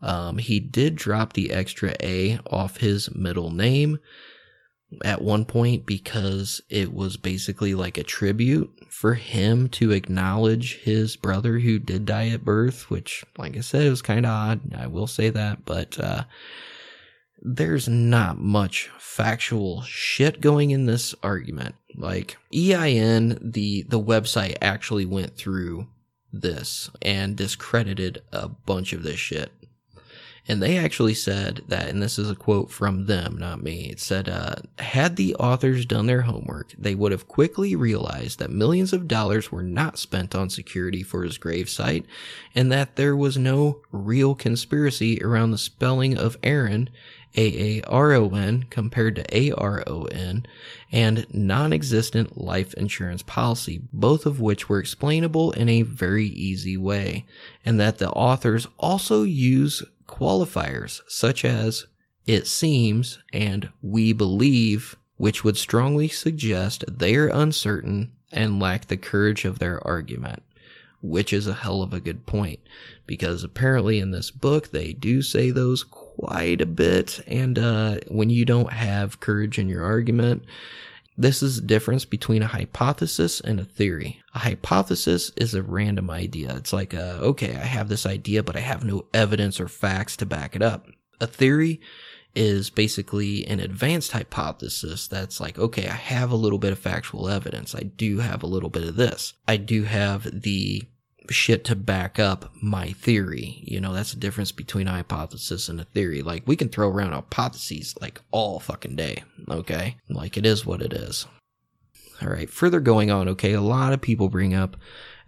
um, he did drop the extra A off his middle name at one point because it was basically like a tribute for him to acknowledge his brother who did die at birth, which, like I said, was kind of odd. I will say that, but uh, there's not much factual shit going in this argument. Like EIN, the the website actually went through this and discredited a bunch of this shit. And they actually said that, and this is a quote from them, not me. It said, uh, had the authors done their homework, they would have quickly realized that millions of dollars were not spent on security for his gravesite, and that there was no real conspiracy around the spelling of Aaron AARON compared to ARON, and non existent life insurance policy, both of which were explainable in a very easy way, and that the authors also use qualifiers such as it seems and we believe, which would strongly suggest they are uncertain and lack the courage of their argument which is a hell of a good point because apparently in this book they do say those quite a bit. And uh, when you don't have courage in your argument, this is the difference between a hypothesis and a theory. A hypothesis is a random idea. It's like, uh, okay, I have this idea, but I have no evidence or facts to back it up. A theory is basically an advanced hypothesis that's like, okay, I have a little bit of factual evidence. I do have a little bit of this. I do have the shit to back up my theory. You know, that's the difference between a hypothesis and a theory. Like, we can throw around hypotheses like all fucking day, okay? Like, it is what it is. All right, further going on, okay, a lot of people bring up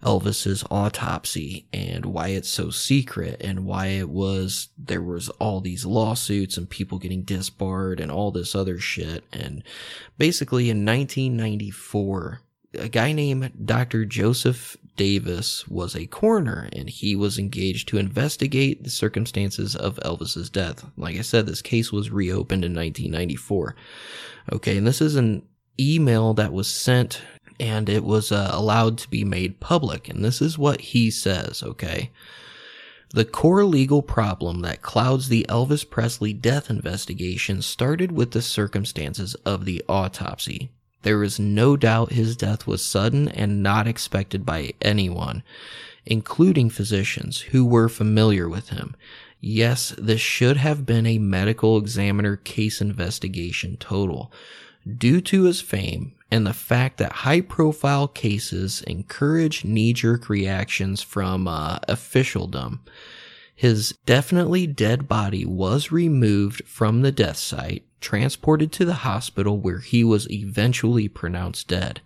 Elvis's autopsy and why it's so secret and why it was there was all these lawsuits and people getting disbarred and all this other shit and basically in 1994 a guy named Dr. Joseph Davis was a coroner and he was engaged to investigate the circumstances of Elvis's death. Like I said, this case was reopened in 1994. Okay, and this is an email that was sent and it was uh, allowed to be made public. And this is what he says, okay? The core legal problem that clouds the Elvis Presley death investigation started with the circumstances of the autopsy. There is no doubt his death was sudden and not expected by anyone, including physicians who were familiar with him. Yes, this should have been a medical examiner case investigation total. Due to his fame and the fact that high profile cases encourage knee jerk reactions from uh, officialdom, His definitely dead body was removed from the death site, transported to the hospital where he was eventually pronounced dead.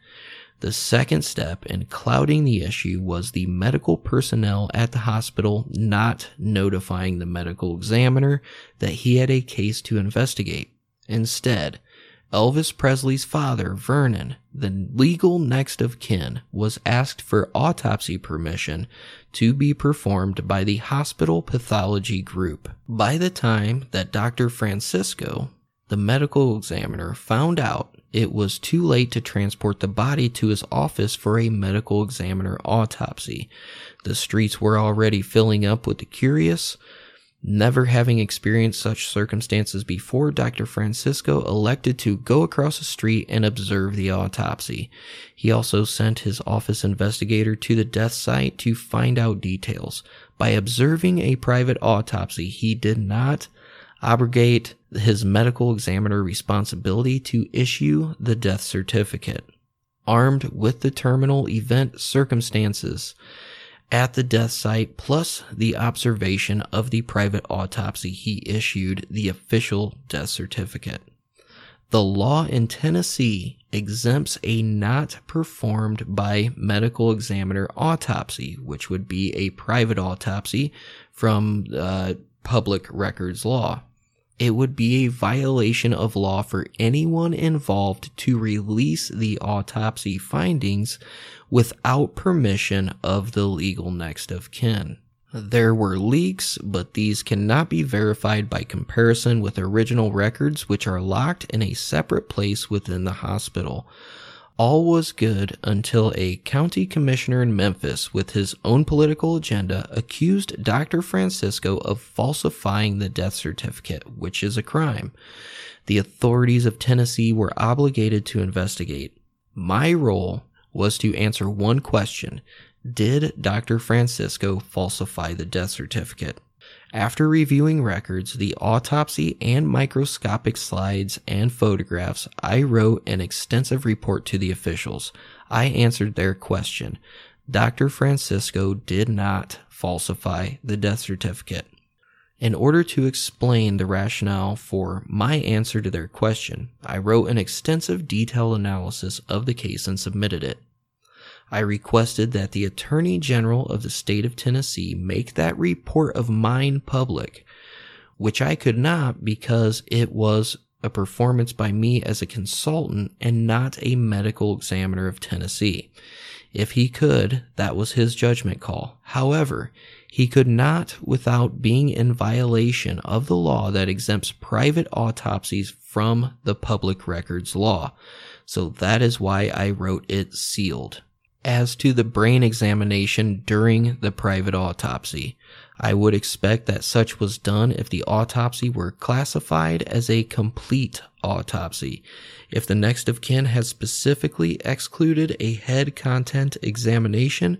The second step in clouding the issue was the medical personnel at the hospital not notifying the medical examiner that he had a case to investigate. Instead, Elvis Presley's father, Vernon, the legal next of kin, was asked for autopsy permission to be performed by the hospital pathology group. By the time that Dr. Francisco, the medical examiner, found out it was too late to transport the body to his office for a medical examiner autopsy. The streets were already filling up with the curious. Never having experienced such circumstances before, Dr. Francisco elected to go across the street and observe the autopsy. He also sent his office investigator to the death site to find out details. By observing a private autopsy, he did not abrogate his medical examiner responsibility to issue the death certificate. Armed with the terminal event circumstances at the death site plus the observation of the private autopsy, he issued the official death certificate. The law in Tennessee exempts a not performed by medical examiner autopsy, which would be a private autopsy from uh, public records law it would be a violation of law for anyone involved to release the autopsy findings without permission of the legal next of kin. There were leaks, but these cannot be verified by comparison with original records, which are locked in a separate place within the hospital. All was good until a county commissioner in Memphis, with his own political agenda, accused Dr. Francisco of falsifying the death certificate, which is a crime. The authorities of Tennessee were obligated to investigate. My role was to answer one question Did Dr. Francisco falsify the death certificate? After reviewing records, the autopsy and microscopic slides and photographs, I wrote an extensive report to the officials. I answered their question. Dr. Francisco did not falsify the death certificate. In order to explain the rationale for my answer to their question, I wrote an extensive detailed analysis of the case and submitted it. I requested that the Attorney General of the state of Tennessee make that report of mine public, which I could not because it was a performance by me as a consultant and not a medical examiner of Tennessee. If he could, that was his judgment call. However, he could not without being in violation of the law that exempts private autopsies from the public records law. So that is why I wrote it sealed. As to the brain examination during the private autopsy, I would expect that such was done if the autopsy were classified as a complete autopsy. If the next of kin had specifically excluded a head content examination,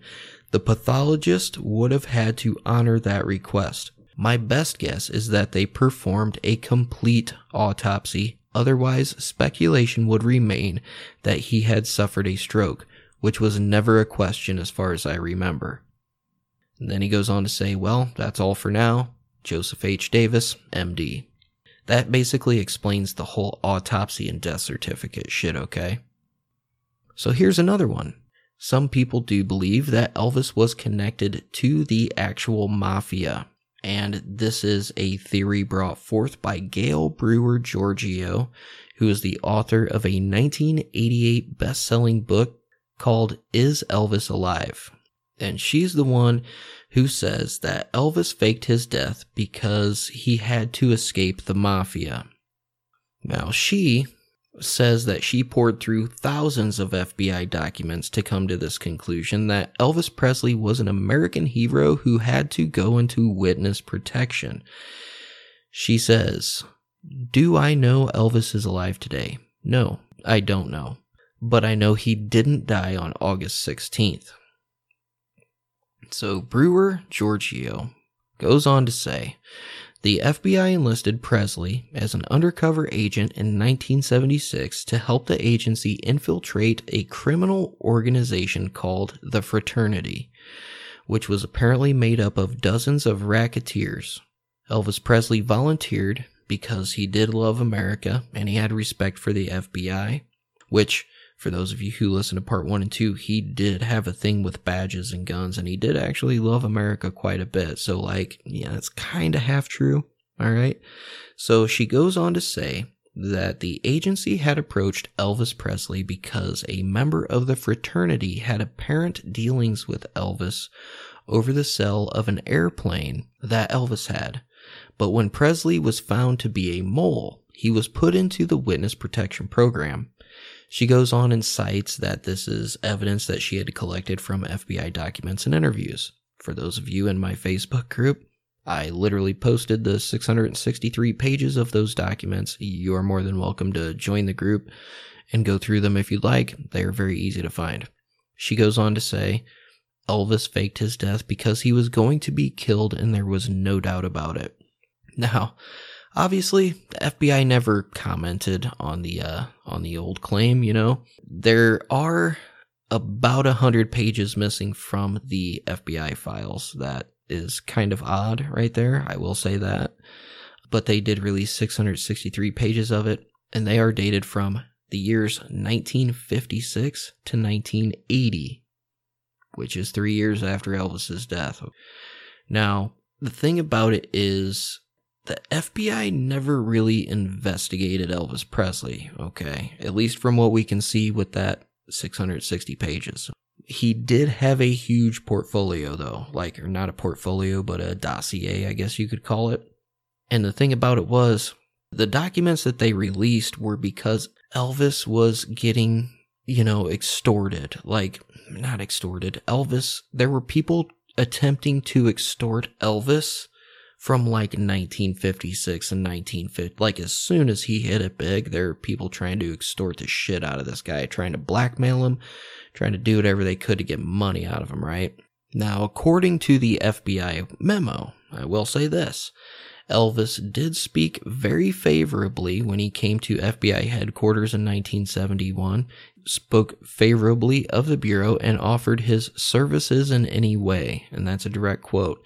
the pathologist would have had to honor that request. My best guess is that they performed a complete autopsy, otherwise, speculation would remain that he had suffered a stroke which was never a question as far as I remember. And then he goes on to say, well, that's all for now. Joseph H. Davis, MD. That basically explains the whole autopsy and death certificate shit, okay? So here's another one. Some people do believe that Elvis was connected to the actual mafia, and this is a theory brought forth by Gail Brewer Giorgio, who is the author of a 1988 best selling book called Is Elvis Alive? And she's the one who says that Elvis faked his death because he had to escape the mafia. Now, she says that she poured through thousands of FBI documents to come to this conclusion that Elvis Presley was an American hero who had to go into witness protection. She says, Do I know Elvis is alive today? No, I don't know but I know he didn't die on August 16th. So Brewer Giorgio goes on to say the FBI enlisted Presley as an undercover agent in 1976 to help the agency infiltrate a criminal organization called the Fraternity, which was apparently made up of dozens of racketeers. Elvis Presley volunteered because he did love America and he had respect for the FBI, which, for those of you who listen to part one and two, he did have a thing with badges and guns and he did actually love America quite a bit. So, like, yeah, it's kind of half true. All right. So she goes on to say that the agency had approached Elvis Presley because a member of the fraternity had apparent dealings with Elvis over the sale of an airplane that Elvis had. But when Presley was found to be a mole, he was put into the witness protection program. She goes on and cites that this is evidence that she had collected from FBI documents and interviews. For those of you in my Facebook group, I literally posted the 663 pages of those documents. You are more than welcome to join the group and go through them if you'd like. They are very easy to find. She goes on to say Elvis faked his death because he was going to be killed and there was no doubt about it. Now, obviously, the FBI never commented on the uh, on the old claim, you know. There are about a hundred pages missing from the FBI files that is kind of odd right there. I will say that. But they did release 663 pages of it, and they are dated from the years 1956 to 1980, which is three years after Elvis's death. Now, the thing about it is the FBI never really investigated Elvis Presley, okay? At least from what we can see with that 660 pages. He did have a huge portfolio, though. Like, or not a portfolio, but a dossier, I guess you could call it. And the thing about it was, the documents that they released were because Elvis was getting, you know, extorted. Like, not extorted. Elvis, there were people attempting to extort Elvis from like 1956 and 1950. Like, as soon as he hit it big, there were people trying to extort the shit out of this guy, trying to blackmail him, trying to do whatever they could to get money out of him, right? Now, according to the FBI memo, I will say this. Elvis did speak very favorably when he came to FBI headquarters in 1971, spoke favorably of the Bureau, and offered his services in any way. And that's a direct quote.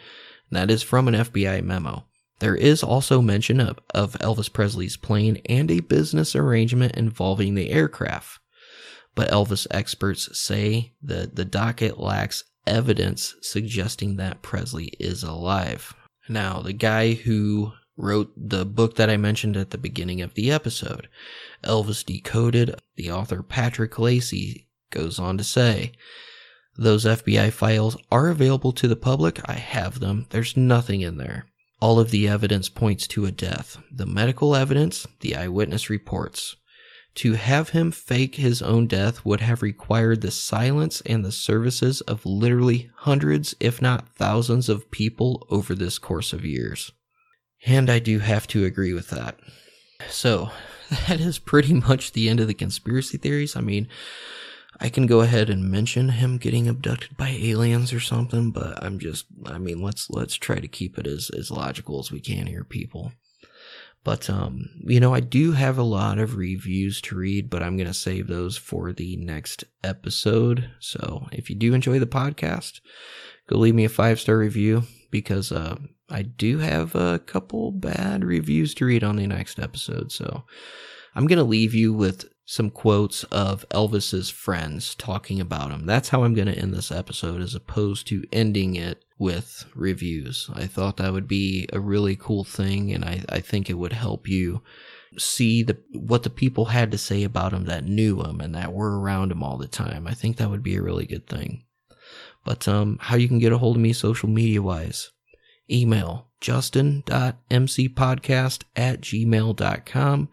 That is from an FBI memo. There is also mention of, of Elvis Presley's plane and a business arrangement involving the aircraft but Elvis experts say that the docket lacks evidence suggesting that Presley is alive. Now, the guy who wrote the book that I mentioned at the beginning of the episode, Elvis Decoded, the author Patrick Lacy goes on to say, those FBI files are available to the public. I have them. There's nothing in there. All of the evidence points to a death. The medical evidence, the eyewitness reports. To have him fake his own death would have required the silence and the services of literally hundreds, if not thousands, of people over this course of years. And I do have to agree with that. So, [LAUGHS] that is pretty much the end of the conspiracy theories. I mean, I can go ahead and mention him getting abducted by aliens or something, but I'm just I mean, let's let's try to keep it as as logical as we can here, people. But, um, you know, I do have a lot of reviews to read, but I'm going to save those for the next episode. So if you do enjoy the podcast, go leave me a five star review because, uh, I do have a couple bad reviews to read on the next episode. So I'm going to leave you with some quotes of Elvis's friends talking about him. That's how I'm going to end this episode as opposed to ending it with reviews. I thought that would be a really cool thing, and I, I think it would help you see the what the people had to say about him that knew him and that were around him all the time. I think that would be a really good thing. But um, how you can get a hold of me social media wise? Email justin.mcpodcast at gmail.com.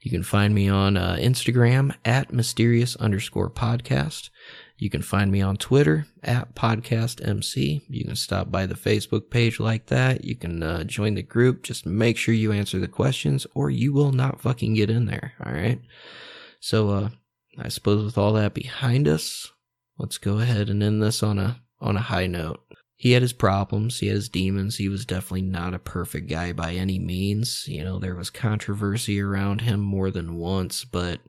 You can find me on uh, Instagram at mysterious underscore podcast. You can find me on Twitter at podcastmc. You can stop by the Facebook page like that. You can uh, join the group. Just make sure you answer the questions or you will not fucking get in there. All right. So, uh, I suppose with all that behind us, let's go ahead and end this on a, on a high note. He had his problems. He had his demons. He was definitely not a perfect guy by any means. You know, there was controversy around him more than once, but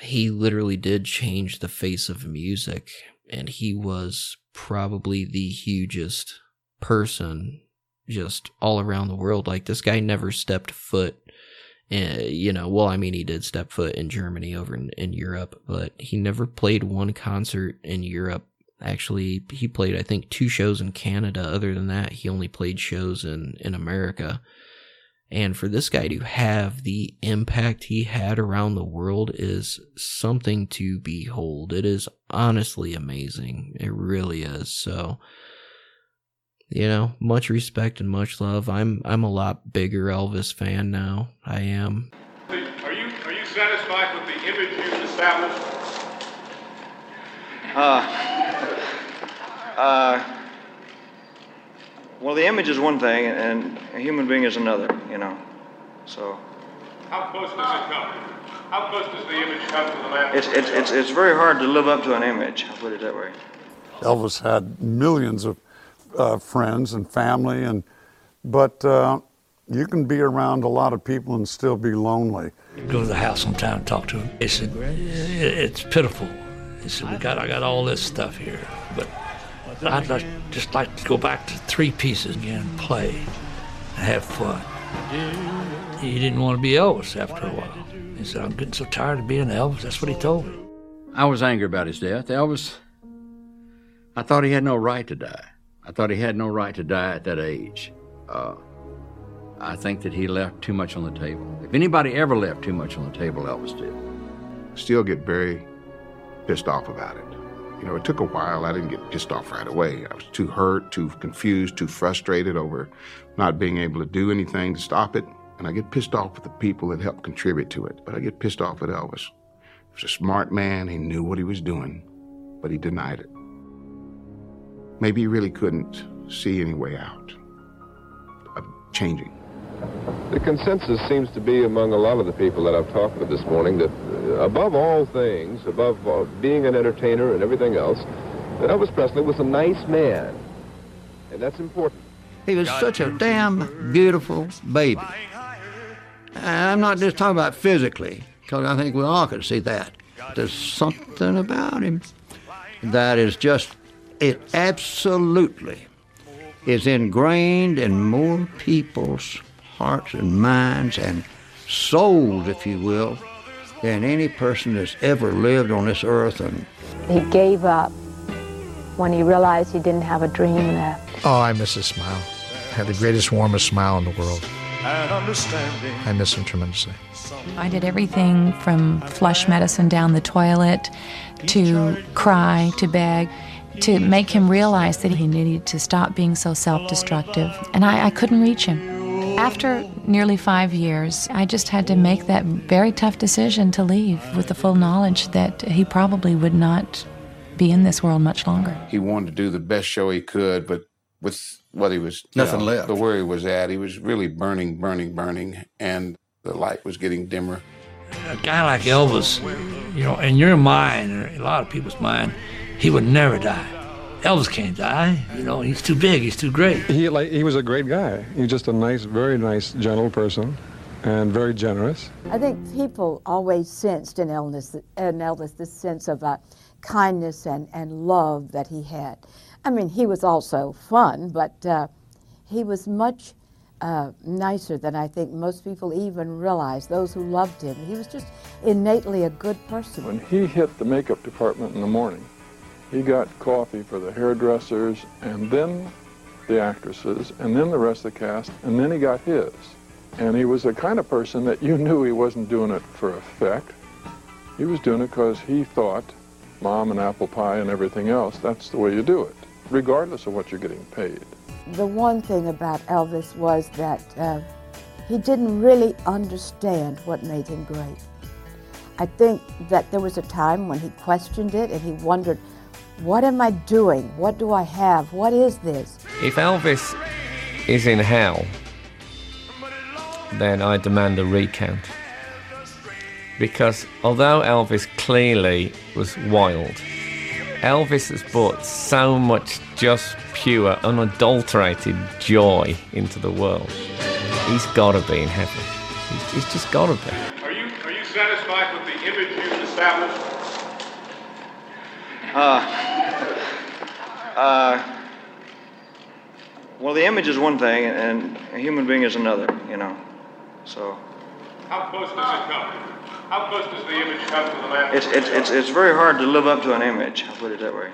he literally did change the face of music and he was probably the hugest person just all around the world. Like this guy never stepped foot. Uh, you know, well, I mean, he did step foot in Germany over in, in Europe, but he never played one concert in Europe. Actually, he played, I think, two shows in Canada. Other than that, he only played shows in, in America. And for this guy to have the impact he had around the world is something to behold. It is honestly amazing. It really is. So, you know, much respect and much love. I'm I'm a lot bigger Elvis fan now. I am. Are you are you satisfied with the image you've established? Uh, uh, well, the image is one thing, and a human being is another. You know, so How close does it come? How close does the image come to the man? it's it's it's, it's very hard to live up to an image. I'll put it that way. Elvis had millions of uh, friends and family, and but uh, you can be around a lot of people and still be lonely. Go to the house sometime and talk to him. He said, "It's pitiful." He said, "We got, I got all this stuff here, but I'd like, just like to go back to three pieces again, and play, and have fun." He didn't want to be Elvis after a while. He said, "I'm getting so tired of being Elvis." That's what he told me. I was angry about his death. Elvis, I thought he had no right to die. I thought he had no right to die at that age. Uh, I think that he left too much on the table. If anybody ever left too much on the table, Elvis did. Still get very pissed off about it. You know, it took a while. I didn't get pissed off right away. I was too hurt, too confused, too frustrated over not being able to do anything to stop it. And I get pissed off with the people that helped contribute to it. But I get pissed off with Elvis. He was a smart man. He knew what he was doing, but he denied it. Maybe he really couldn't see any way out of changing. The consensus seems to be among a lot of the people that I've talked with this morning that uh, above all things, above uh, being an entertainer and everything else, that Elvis Presley was a nice man. And that's important. He was such a damn beautiful baby. And I'm not just talking about physically, because I think we all could see that. There's something about him that is just, it absolutely is ingrained in more people's hearts and minds and souls, if you will, than any person that's ever lived on this earth. And He gave up when he realized he didn't have a dream left. Oh, I miss his smile. Had the greatest, warmest smile in the world. I miss him tremendously. I did everything from flush medicine down the toilet to cry to beg to make him realize that he needed to stop being so self destructive. And I, I couldn't reach him. After nearly five years, I just had to make that very tough decision to leave with the full knowledge that he probably would not be in this world much longer. He wanted to do the best show he could, but with what he was, you Nothing know, left. the where he was at, he was really burning, burning, burning, and the light was getting dimmer. A guy like Elvis, you know, in your mind, or a lot of people's mind, he would never die. Elvis can't die. You know, he's too big. He's too great. He like he was a great guy. He's just a nice, very nice, gentle person, and very generous. I think people always sensed in Elvis, in Elvis this sense of uh, kindness and, and love that he had. I mean, he was also fun, but uh, he was much uh, nicer than I think most people even realized, those who loved him. He was just innately a good person. When he hit the makeup department in the morning, he got coffee for the hairdressers and then the actresses and then the rest of the cast, and then he got his. And he was the kind of person that you knew he wasn't doing it for effect. He was doing it because he thought mom and apple pie and everything else, that's the way you do it, regardless of what you're getting paid. The one thing about Elvis was that uh, he didn't really understand what made him great. I think that there was a time when he questioned it and he wondered, what am I doing? What do I have? What is this? If Elvis is in hell, then I demand a recount. Because although Elvis clearly was wild, Elvis has brought so much just pure, unadulterated joy into the world. He's got to be in heaven. He's, he's just got to be. Are you are you satisfied with the image you've established? Uh, uh, well, the image is one thing, and a human being is another, you know. So How close does it come? How close does the image come to the man? it's, it's, it's, it's very hard to live up to an image, I'll put it that way.